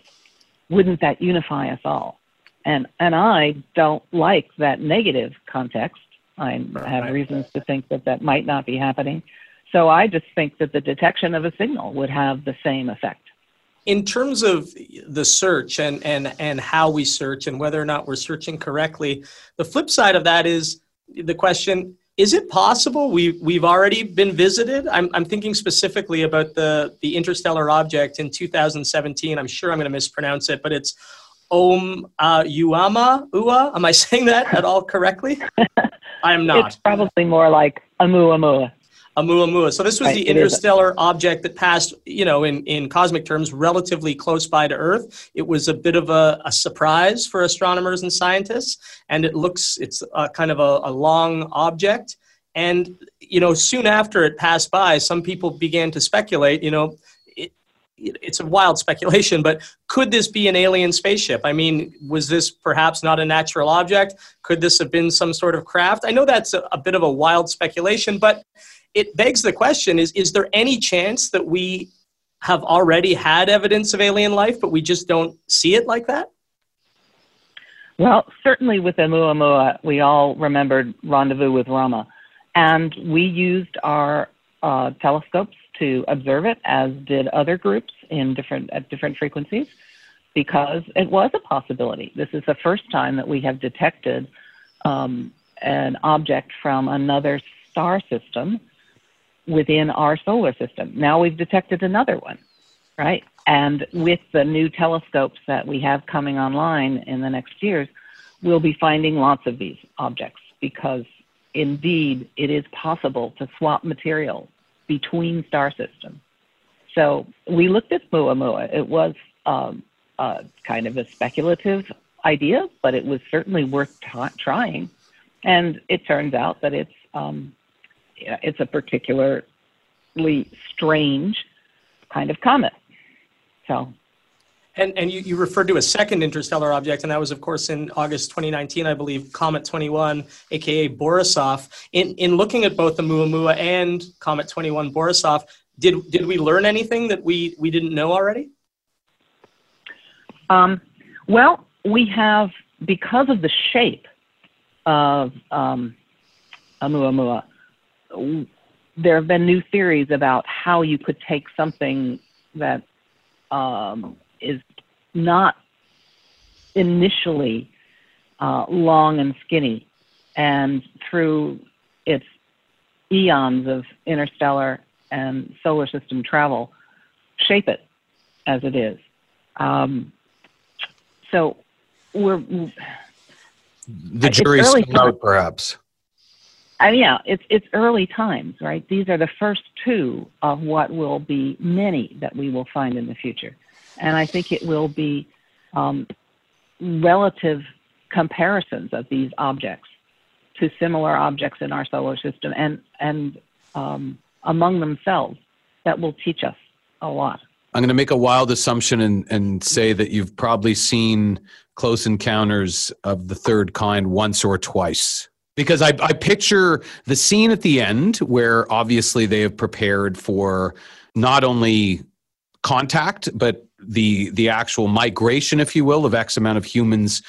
Wouldn't that unify us all? And and I don't like that negative context. I have reasons to think that that might not be happening. So I just think that the detection of a signal would have the same effect. In terms of the search and, and, and how we search and whether or not we're searching correctly, the flip side of that is the question is it possible we, we've already been visited? I'm, I'm thinking specifically about the, the interstellar object in 2017. I'm sure I'm going to mispronounce it, but it's Om uh, Uama Ua. Am I *laughs* saying that at all correctly? *laughs* I am not. It's probably more like Amu Oumuamua. Oumuamua. So this was Right, the interstellar object that passed, you know, in, in cosmic terms, relatively close by to Earth. It was a bit of a, a surprise for astronomers and scientists, and it looks it's a kind of a, a long object. And you know, soon after it passed by, some people began to speculate. You know, it, it, it's a wild *laughs* speculation, but could this be an alien spaceship? I mean, was this perhaps not a natural object? Could this have been some sort of craft? I know that's a, a bit of a wild speculation, but it begs the question is is there any chance that we have already had evidence of alien life but we just don't see it like that Well, certainly with Oumuamua, we all remembered Rendezvous with Rama. And we used our uh, telescopes to observe it, as did other groups in different at different frequencies, because it was a possibility. This is the first time that we have detected um, an object from another star system within our solar system. Now we've detected another one, right? And with the new telescopes that we have coming online in the next years, we'll be finding lots of these objects because indeed it is possible to swap material between star systems. So we looked at Oumuamua. It was um, kind of a speculative idea, but it was certainly worth t- trying. And it turns out that it's um, it's a particularly strange kind of comet. So. And, and you, you referred to a second interstellar object, and that was, of course, in August 2019, I believe, Comet 21, aka Borisov. In, in looking at both the Muamua and Comet 21 Borisov, did, did we learn anything that we, we didn't know already? Um, well, we have, because of the shape of um, Oumuamua, there have been new theories about how you could take something that um, is not initially uh, long and skinny, and through its eons of interstellar and solar system travel, shape it as it is. Um, so we're the jury's still out, perhaps. I mean, yeah, it's it's early times, right? These are the first two of what will be many that we will find in the future, and I think it will be um, relative comparisons of these objects to similar objects in our solar system, and and um, among themselves that will teach us a lot. I'm going to make a wild assumption and, and say that you've probably seen Close Encounters of the Third Kind once or twice because I, I picture the scene at the end where obviously they have prepared for not only contact but the the actual migration if you will of x amount of humans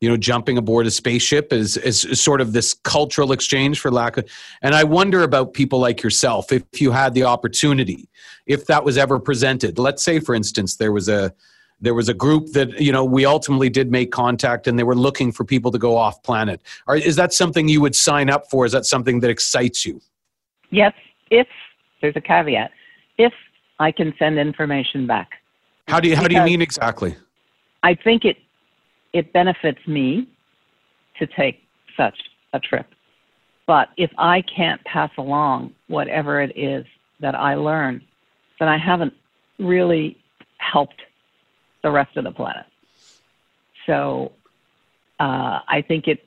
you know jumping aboard a spaceship is, is, sort of this cultural exchange for lack of and i wonder about people like yourself if you had the opportunity if that was ever presented. Let's say for instance there was a there was a group that you know we ultimately did make contact and they were looking for people to go off planet. Are, is that something you would sign up for? Is that something that excites you? Yes if there's a caveat if i can send information back. How do you how do you mean exactly? I think it it benefits me to take such a trip. But if i can't pass along whatever it is that i learn then i haven't really helped the rest of the planet. So uh, I think it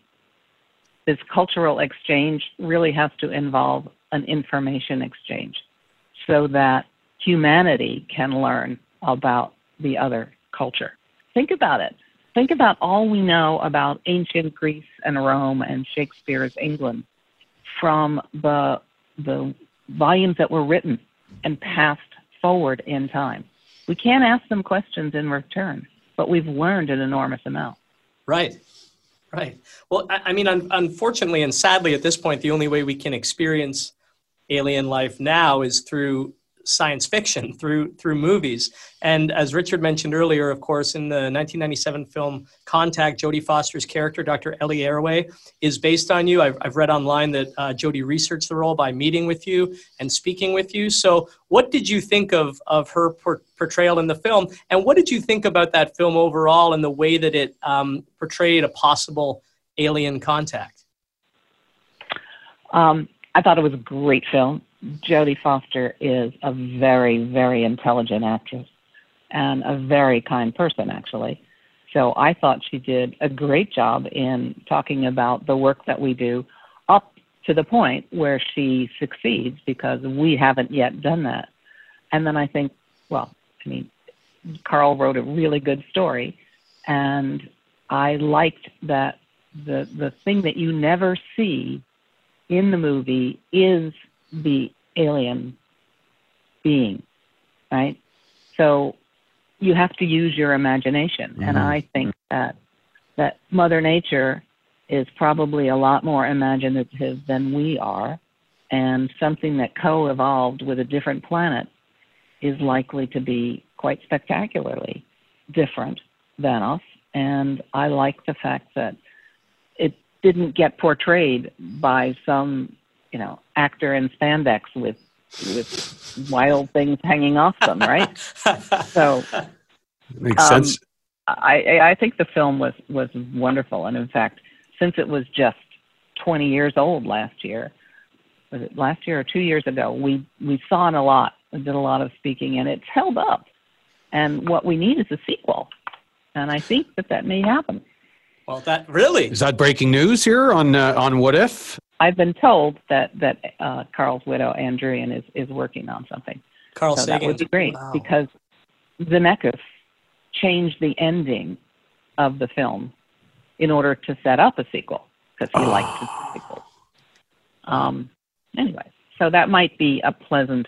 this cultural exchange really has to involve an information exchange so that humanity can learn about the other culture. Think about it. Think about all we know about ancient Greece and Rome and Shakespeare's England from the, the volumes that were written and passed forward in time. We can't ask them questions in return, but we've learned an enormous amount. Right. Right. Well, I, mean, un- unfortunately and sadly, at this point, the only way we can experience alien life now is through science fiction through through movies. And as Richard mentioned earlier, of course, in the 1997 film Contact, Jodie Foster's character, Dr. Ellie Arroway, is based on you. I've, I've read online that uh, Jodie researched the role by meeting with you and speaking with you. So, what did you think of of her por- portrayal in the film, and what did you think about that film overall and the way that it um, portrayed a possible alien contact? Um, I thought it was a great film. Jodie Foster is a very, very intelligent actress and a very kind person, actually. So I thought she did a great job in talking about the work that we do up to the point where she succeeds because we haven't yet done that. And then I think, well, I mean, Carl wrote a really good story, and I liked that the the thing that you never see in the movie is the alien being, right? So you have to use your imagination, mm-hmm. and I think that that Mother Nature is probably a lot more imaginative than we are, and something that co evolved with a different planet is likely to be quite spectacularly different than us. And I like the fact that it didn't get portrayed by some, you know, actor in spandex with with wild things hanging off them, right? *laughs* so makes um, sense. I, I think the film was was wonderful, and in fact, since it was just 20 years old last year, was it last year or two years ago? We we saw it a lot. We did a lot of speaking, and it's held up. And what we need is a sequel, and I think that that may happen. Well, that really is that breaking news here on uh, on What If? I've been told that that uh, Carl's widow Ann Druyan is is working on something. Carl so Sagan. that would be great wow. because Zemeckis changed the ending of the film in order to set up a sequel because he oh. liked the sequel. Um, anyway, so that might be a pleasant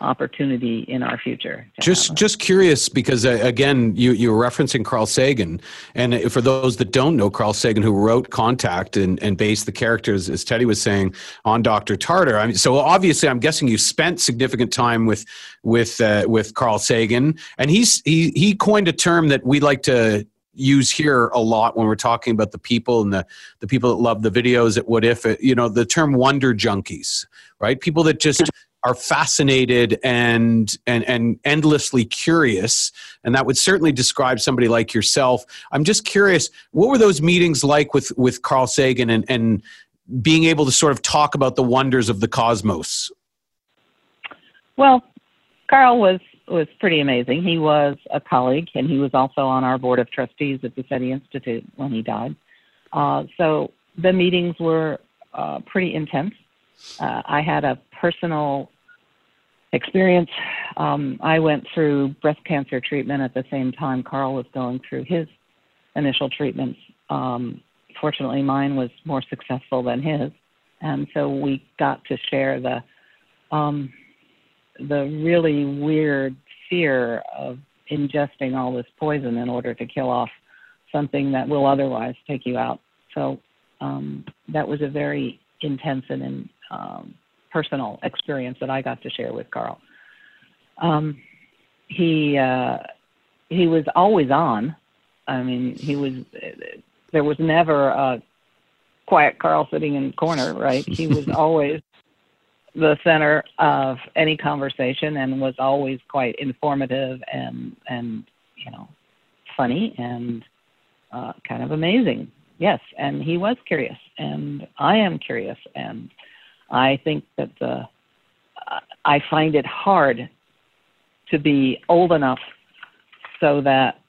opportunity in our future. Just just curious because uh, again you you were referencing Carl Sagan and for those that don't know Carl Sagan who wrote Contact and, and based the characters as Teddy was saying on Dr. Tarter. I mean so obviously I'm guessing you spent significant time with with uh, with Carl Sagan and he's he he coined a term that we like to use here a lot when we're talking about the people and the, the people that love the videos at what if it, you know the term wonder junkies right people that just are fascinated and and and endlessly curious. And that would certainly describe somebody like yourself. I'm just curious what were those meetings like with with carl sagan and and being able to sort of talk about the wonders of the cosmos? Well carl was was pretty amazing. He was a colleague and he was also on our board of trustees at the seti institute when he died. Uh, so the meetings were uh, pretty intense. Uh, I had a personal experience. Um, I went through breast cancer treatment at the same time Carl was going through his initial treatments. Um, fortunately, mine was more successful than his, and so we got to share the um, the really weird fear of ingesting all this poison in order to kill off something that will otherwise take you out. So um, that was a very intense and um, personal experience that I got to share with Carl. Um, he uh, he was always on. I mean, he was. There was never a quiet Carl sitting in the corner, right? He was *laughs* always the center of any conversation and was always quite informative and and you know funny and uh, kind of amazing. Yes, and he was curious, and I am curious, and I think that the, I find it hard to be old enough so that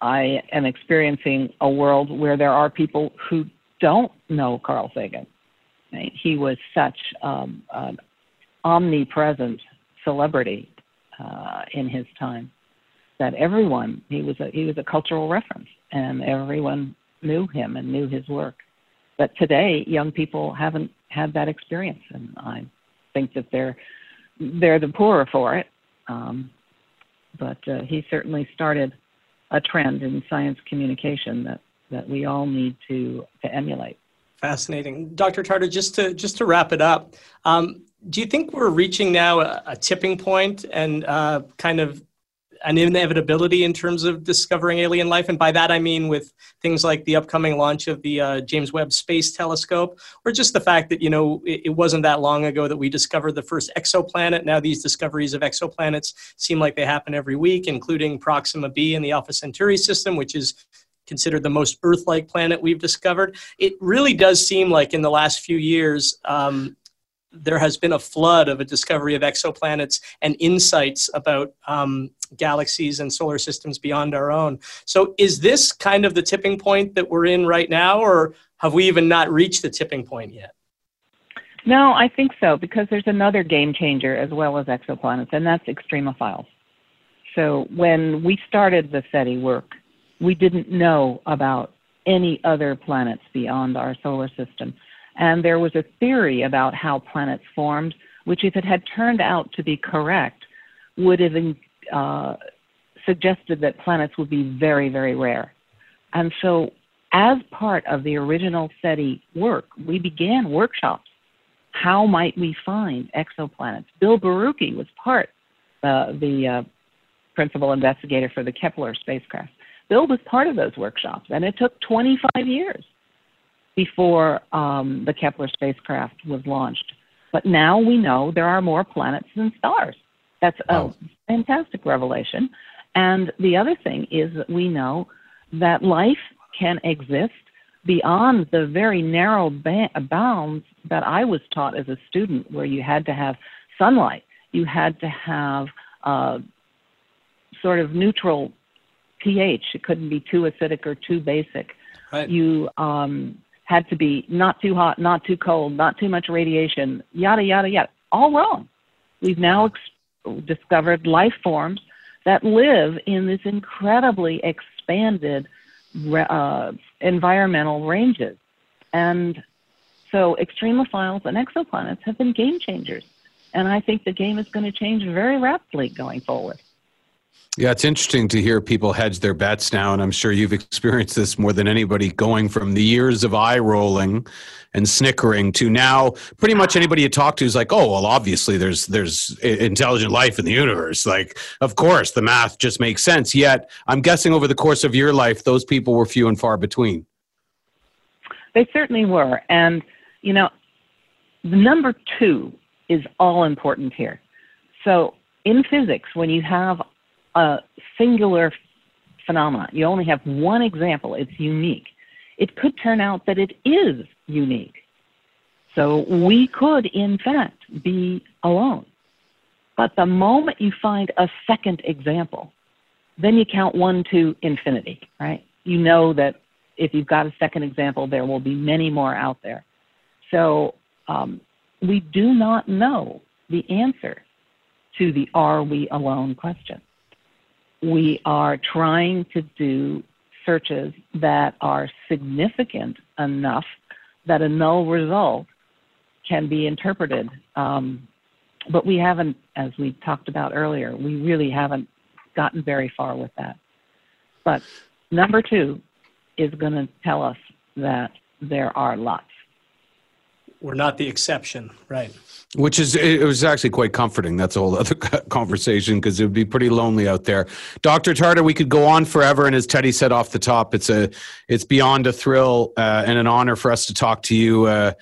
I am experiencing a world where there are people who don't know Carl Sagan. Right? He was such um, an omnipresent celebrity uh, in his time that everyone he was a he was a cultural reference, and everyone knew him and knew his work. But today, young people haven't had that experience, and I think that they're they're the poorer for it. Um, but uh, he certainly started a trend in science communication that that we all need to to emulate. Fascinating, Dr. Tarter. Just to just to wrap it up, um, do you think we're reaching now a, a tipping point and uh, kind of an inevitability in terms of discovering alien life. And by that, I mean with things like the upcoming launch of the uh, James Webb Space Telescope, or just the fact that, you know, it, it, wasn't that long ago that we discovered the first exoplanet. Now, these discoveries of exoplanets seem like they happen every week, including Proxima b in the Alpha Centauri system, which is considered the most Earth like planet we've discovered. It really does seem like in the last few years, um, there has been a flood of a discovery of exoplanets and insights about um, galaxies and solar systems beyond our own. So, is this kind of the tipping point that we're in right now, or have we even not reached the tipping point yet? No, I think so, because there's another game changer as well as exoplanets, and that's extremophiles. So, when we started the SETI work, we didn't know about any other planets beyond our solar system. And there was a theory about how planets formed, which, if it had turned out to be correct, would have uh, suggested that planets would be very, very rare. And so as part of the original SETI work, we began workshops. How might we find exoplanets? Bill Borucki was part, uh, the uh, principal investigator for the Kepler spacecraft. Bill was part of those workshops, and it took 25 years before um, the Kepler spacecraft was launched. But now we know there are more planets than stars. That's a fantastic revelation. And the other thing is that we know that life can exist beyond the very narrow ba- bounds that I was taught as a student, where you had to have sunlight, you had to have uh, sort of neutral pH. It couldn't be too acidic or too basic. Right. You um, had to be not too hot, not too cold, not too much radiation, yada, yada, yada. All wrong. We've now ex- discovered life forms that live in this incredibly expanded uh, environmental ranges. And so extremophiles and exoplanets have been game changers. And I think the game is going to change very rapidly going forward. Yeah, it's interesting to hear people hedge their bets now, and I'm sure you've experienced this more than anybody, going from the years of eye rolling and snickering to now pretty much anybody you talk to is like, oh, well, obviously there's there's intelligent life in the universe. Like, of course, the math just makes sense. Yet, I'm guessing over the course of your life, those people were few and far between. They certainly were, and you know, the number two is all important here. So in physics, when you have a singular phenomenon. You only have one example, it's unique. It could turn out that it is unique. So we could, in fact, be alone. But the moment you find a second example, then you count one to infinity, right? You know that if you've got a second example, there will be many more out there. So um, we do not know the answer to the are we alone question we are trying to do searches that are significant enough that a null result can be interpreted. Um, but we haven't, as we talked about earlier, we really haven't gotten very far with that. But number two is going to tell us that there are lots. We're not the exception, right? Which is, it was actually quite comforting. That's a whole other *laughs* conversation because it would be pretty lonely out there. Dr. Tarter, we could go on forever. And as Teddy said off the top, it's a, it's beyond a thrill uh, and an honor for us to talk to you. Uh,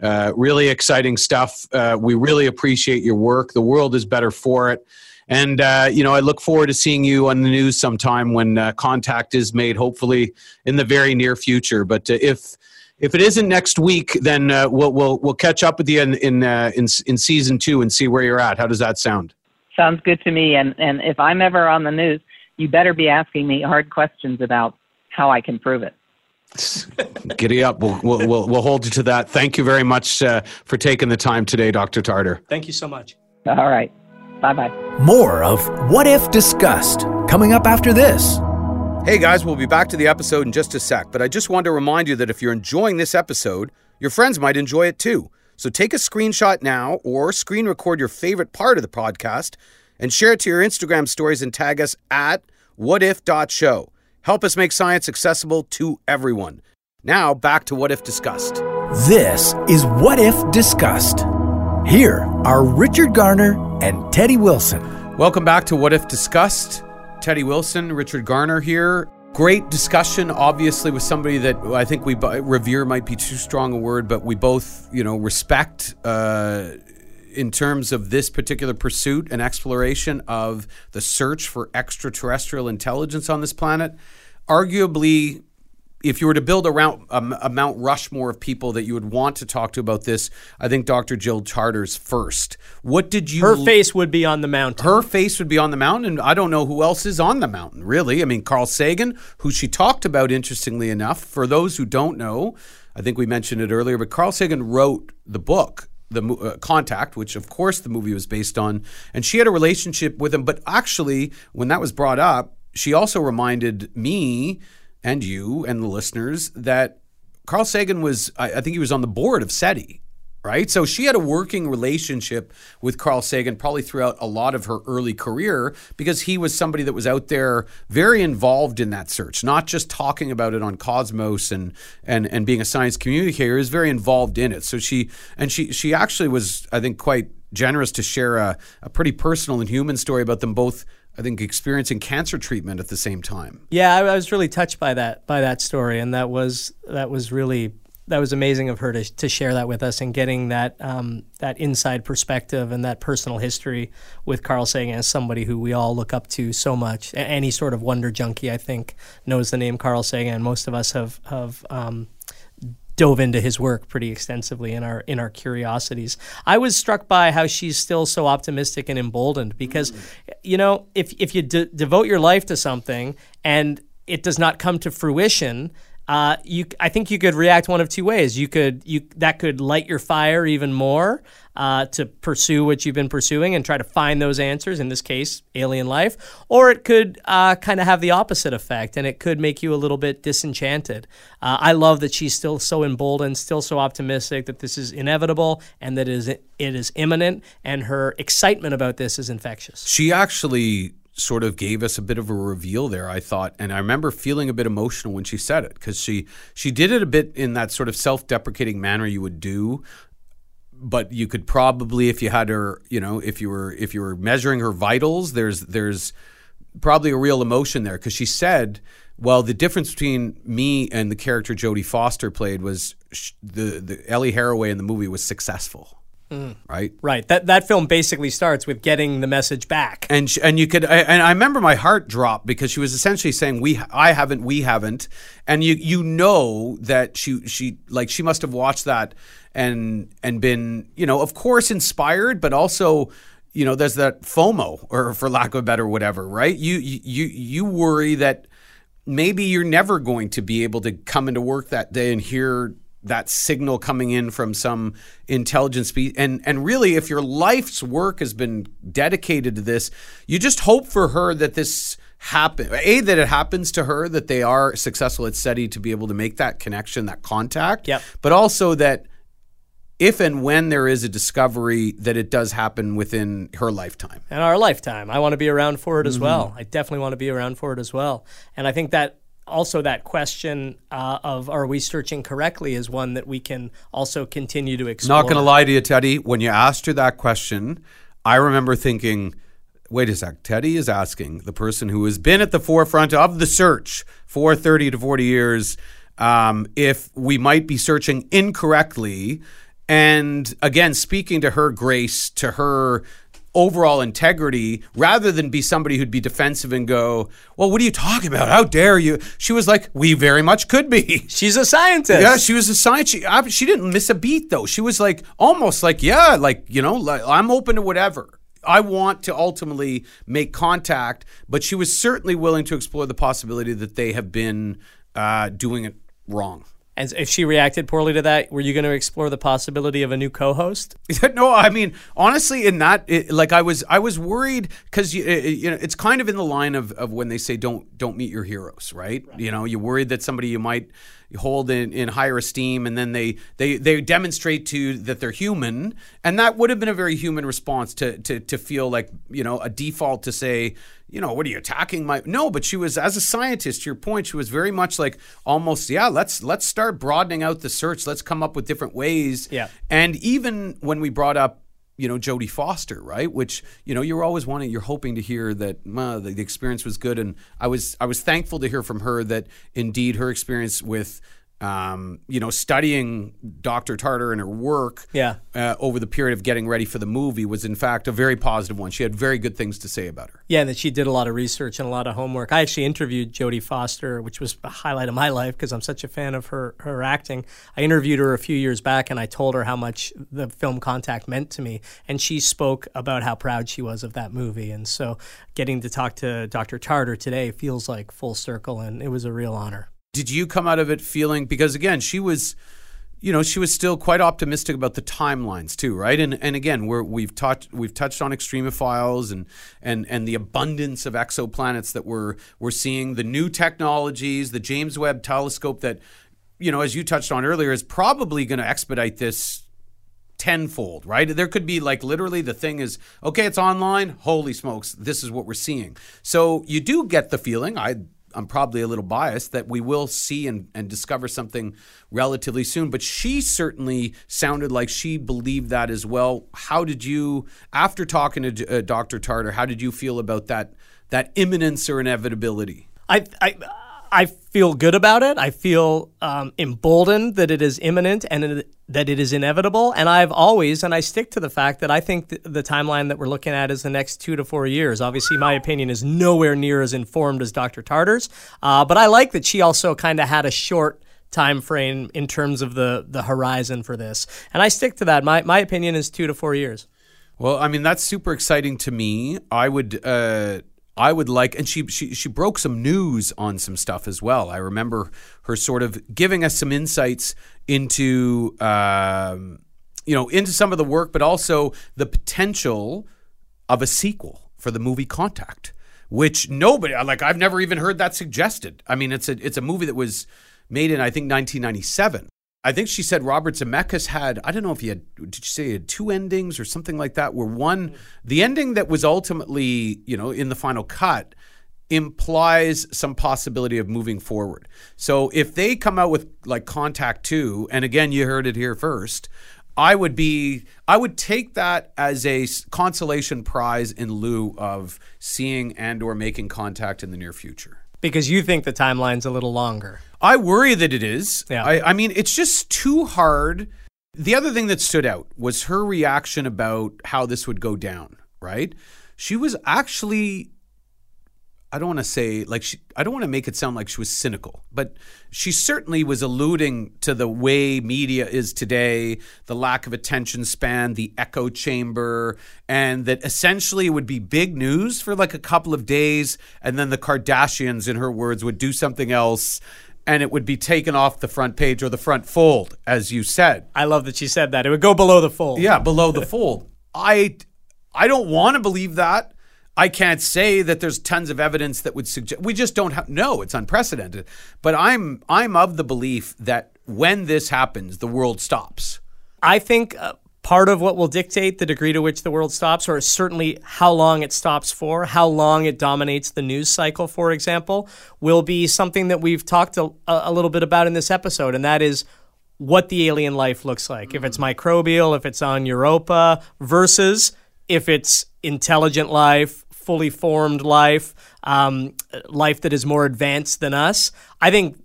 uh, really exciting stuff. Uh, we really appreciate your work. The world is better for it. And, uh, you know, I look forward to seeing you on the news sometime when uh, contact is made, hopefully in the very near future. But if, if it isn't next week, then uh, we'll we'll we'll catch up with you in in, uh, in in season two and see where you're at. How does that sound? Sounds good to me. And and if I'm ever on the news, you better be asking me hard questions about how I can prove it. *laughs* Giddy up. We'll, we'll, we'll, we'll, hold you to that. Thank you very much uh, for taking the time today, Dr. Tarter. Thank you so much. All right. Bye bye. More of What If Discussed coming up after this. Hey guys, we'll be back to the episode in just a sec, but I just want to remind you that if you're enjoying this episode, your friends might enjoy it too. So take a screenshot now or screen record your favorite part of the podcast and share it to your Instagram stories and tag us at whatif.show. Help us make science accessible to everyone. Now, back to What If Discussed. This is What If Discussed. Here are Richard Garner and Teddy Wilson. Welcome back to What If Discussed. Teddy Wilson, Richard Garner here. Great discussion, obviously, with somebody that I think we revere might be too strong a word, but we both, you know, respect uh, in terms of this particular pursuit and exploration of the search for extraterrestrial intelligence on this planet. Arguably, if you were to build around a, a, Mount Rushmore of people that you would want to talk to about this, I think Dr. Jill Tarter's first. What did you? Her face would be on the mountain. Her face would be on the mountain. And I don't know who else is on the mountain, really. I mean, Carl Sagan, who she talked about, interestingly enough. For those who don't know, I think we mentioned it earlier, but Carl Sagan wrote the book. The uh, Contact, which of course the movie was based on, and she had a relationship with him. But actually, when that was brought up, she also reminded me and you and the listeners that Carl Sagan was, I, I think he was on the board of SETI, right? So she had a working relationship with Carl Sagan probably throughout a lot of her early career because he was somebody that was out there very involved in that search, not just talking about it on Cosmos and and and being a science communicator, is very involved in it. So she and she she actually was, I think, quite generous to share a, a pretty personal and human story about them both I think experiencing cancer treatment at the same time. Yeah, I, I, was really touched by that by that story, and that was that was really that was amazing of her to, to share that with us and getting that um, that inside perspective and that personal history with Carl Sagan as somebody who we all look up to so much. Any sort of wonder junkie, I think, knows the name Carl Sagan. Most of us have have um, dove into his work pretty extensively in our in our curiosities. I was struck by how she's still so optimistic and emboldened because, mm. you know, if if you de- devote your life to something and it does not come to fruition, uh, you, I think you could react one of two ways. You could, you that could light your fire even more uh, to pursue what you've been pursuing and try to find those answers. In this case, alien life, or it could uh, kind of have the opposite effect, and it could make you a little bit disenchanted. Uh, I love that she's still so emboldened, still so optimistic that this is inevitable and that it is it is imminent, and her excitement about this is infectious. She actually sort of gave us a bit of a reveal there i thought. And i remember feeling a bit emotional when she said it because she she did it a bit in that sort of self-deprecating manner you would do. But you could probably if you had her you know if you were if you were measuring her vitals there's there's probably a real emotion there. Because she said well the difference between me and the character jodie foster played was sh- the the ellie arroway in the movie was successful Mm. Right, right. That that film basically starts with getting the message back, and she, and you could. I, and I remember my heart dropped because she was essentially saying, "We, I haven't, we haven't," and you you know that she she like she must have watched that and and been you know of course inspired, but also you know there's that FOMO or for lack of a better whatever, right? You you you worry that maybe you're never going to be able to come into work that day and hear that signal coming in from some intelligence species. And and really, if your life's work has been dedicated to this, you just hope for her that this happen. A that it happens to her that they are successful at SETI to be able to make that connection, that contact. Yep. But also that if and when there is a discovery that it does happen within her lifetime and our lifetime i want to be around for it as mm-hmm. well i definitely want to be around for it as well and i think that also that question uh, of are we searching correctly is one that we can also continue to explore. Not going to lie to you, Teddy. When you asked her that question, I remember thinking, wait a sec, Teddy is asking the person who has been at the forefront of the search for 30 to 40 years um, if we might be searching incorrectly. And again, speaking to her grace, to her overall integrity rather than be somebody who'd be defensive and go, Well, what are you talking about? How dare you? She was like, We very much could be. *laughs* She's a scientist. Yeah, she was a scientist. She, she didn't miss a beat, though. She was like, almost like, Yeah, like, you know, like, I'm open to whatever. I want to ultimately make contact, but she was certainly willing to explore the possibility that they have been uh, doing it wrong. And if she reacted poorly to that, were you going to explore the possibility of a new co-host? *laughs* no, I mean honestly, in that, it, like I was, I was worried because you, you know it's kind of in the line of, of when they say don't don't meet your heroes, right? right. You know, you're worried that somebody you might hold in, in higher esteem and then they, they they demonstrate to that they're human and that would have been a very human response to to to feel like you know a default to say you know, what are you attacking my No, but she was as a scientist, to your point, she was very much like almost, yeah, let's let's start broadening out the search. Let's come up with different ways. Yeah. And even when we brought up you know Jodie Foster, right? Which you know you're always wanting, you're hoping to hear that the, the experience was good, and I was I was thankful to hear from her that indeed her experience with um, you know, studying Dr. Tarter and her work yeah. uh, over the period of getting ready for the movie was, in fact, a very positive one. She had very good things to say about her. Yeah, and that she did a lot of research and a lot of homework. I actually interviewed Jodie Foster, which was a highlight of my life because I'm such a fan of her, her acting. I interviewed her a few years back and I told her how much the film Contact meant to me. And she spoke about how proud she was of that movie. And so getting to talk to Dr. Tarter today feels like full circle, and it was a real honor did you come out of it feeling because again she was you know she was still quite optimistic about the timelines too right and and again we're, we've touched we've touched on extremophiles and and and the abundance of exoplanets that we're we're seeing the new technologies the James Webb telescope that you know as you touched on earlier is probably going to expedite this tenfold, right? There could be like literally the thing is, okay, it's online. Holy smokes, this is what we're seeing. So you do get the feeling, I I'm probably a little biased that we will see and, and discover something relatively soon. But she certainly sounded like she believed that as well. How did you, after talking to uh, Dr. Tarter, how did you feel about that that imminence or inevitability? I, I I feel good about it. I feel um, emboldened that it is imminent and it, that it is inevitable. And I've always, and I stick to the fact that I think th- the timeline that we're looking at is the next two to four years. Obviously, my opinion is nowhere near as informed as Dr. Tarter's. uh, but I like that she also kind of had a short time frame in terms of the the horizon for this. And I stick to that. My my opinion is two to four years. Well, I mean that's super exciting to me. I would. Uh I would like, and she, she she broke some news on some stuff as well. I remember her sort of giving us some insights into, um, you know, into some of the work, but also the potential of a sequel for the movie Contact, which nobody like. I've never even heard that suggested. I mean, it's a it's a movie that was made in I think 1997. I think she said Robert Zemeckis had, I don't know if he had, did you say he had two endings or something like that? Where one, the ending that was ultimately, you know, in the final cut implies some possibility of moving forward. So if they come out with like Contact 2, and again, you heard it here first, I would be, I would take that as a consolation prize in lieu of seeing and or making contact in the near future. Because you think the timeline's a little longer. I worry that it is. Yeah. I, I mean, it's just too hard. The other thing that stood out was her reaction about how this would go down, right? She was actually I don't want to say like she I don't want to make it sound like she was cynical, but she certainly was alluding to the way media is today, the lack of attention span, the echo chamber, and that essentially it would be big news for like a couple of days and then the Kardashians in her words would do something else and it would be taken off the front page or the front fold as you said. I love that she said that. It would go below the fold. Yeah, below the fold. I I don't want to believe that. I can't say that there's tons of evidence that would suggest we just don't have no, it's unprecedented. But I'm I'm of the belief that when this happens, the world stops. I think uh, part of what will dictate the degree to which the world stops, or certainly how long it stops for, how long it dominates the news cycle, for example, will be something that we've talked a, a little bit about in this episode, and that is what the alien life looks like. If it's microbial, if it's on Europa, versus if it's intelligent life, fully formed life, um, life that is more advanced than us. I think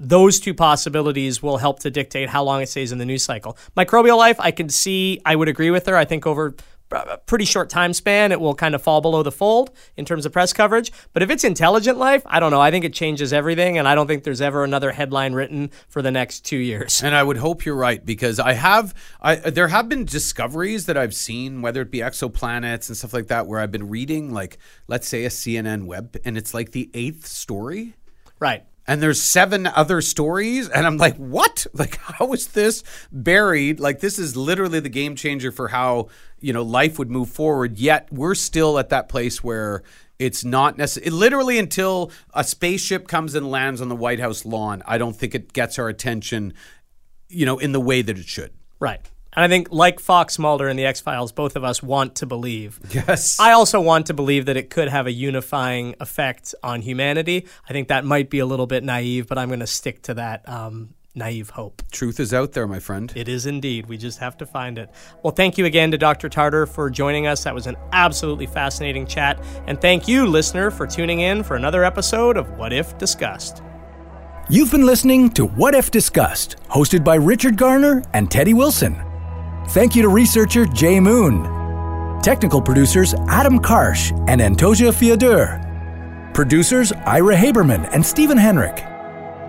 those two possibilities will help to dictate how long it stays in the news cycle. Microbial life, I can see, I would agree with her. I think over a pretty short time span, it will kind of fall below the fold in terms of press coverage. But if it's intelligent life, I don't know. I think it changes everything, and I don't think there's ever another headline written for the next two years. And I would hope you're right because I have, I there have been discoveries that I've seen, whether it be exoplanets and stuff like that, where I've been reading, like let's say a CNN web, and it's like the eighth story. Right and there's seven other stories and i'm like what? *laughs* Like how is this buried? Like this is literally the game changer for how you know life would move forward yet we're still at that place where it's not necessary literally until a spaceship comes and lands on the white house lawn i don't think it gets our attention you know in the way that it should. Right and I think, like Fox Mulder and the X Files, both of us want to believe. Yes. I also want to believe that it could have a unifying effect on humanity. I think that might be a little bit naive, but I'm going to stick to that um, naive hope. Truth is out there, my friend. It is indeed. We just have to find it. Well, thank you again to Dr. Tarter for joining us. That was an absolutely fascinating chat. And thank you, listener, for tuning in for another episode of What If Discussed. You've been listening to What If Discussed, hosted by Richard Garner and Teddy Wilson. Thank you to researcher Jay Moon. Technical producers Adam Karsh and Antosia Fiodor. Producers Ira Haberman and Stephen Henrik.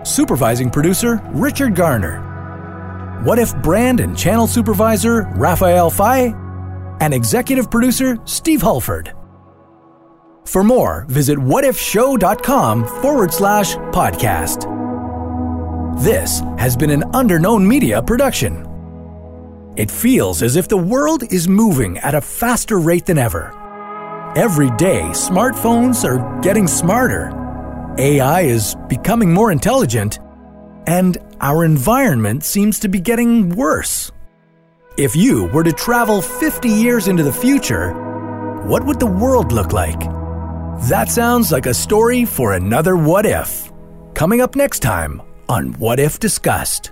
Supervising producer Richard Garner. What If brand and channel supervisor Raphael Fay. And executive producer Steve Hulford. For more, visit whatifshow.com forward slash podcast. This has been an Underknown Media production. It feels as if the world is moving at a faster rate than ever. Every day, smartphones are getting smarter, AI is becoming more intelligent, and our environment seems to be getting worse. If you were to travel 50 years into the future, what would the world look like? That sounds like a story for another What If. Coming up next time on What If Discussed.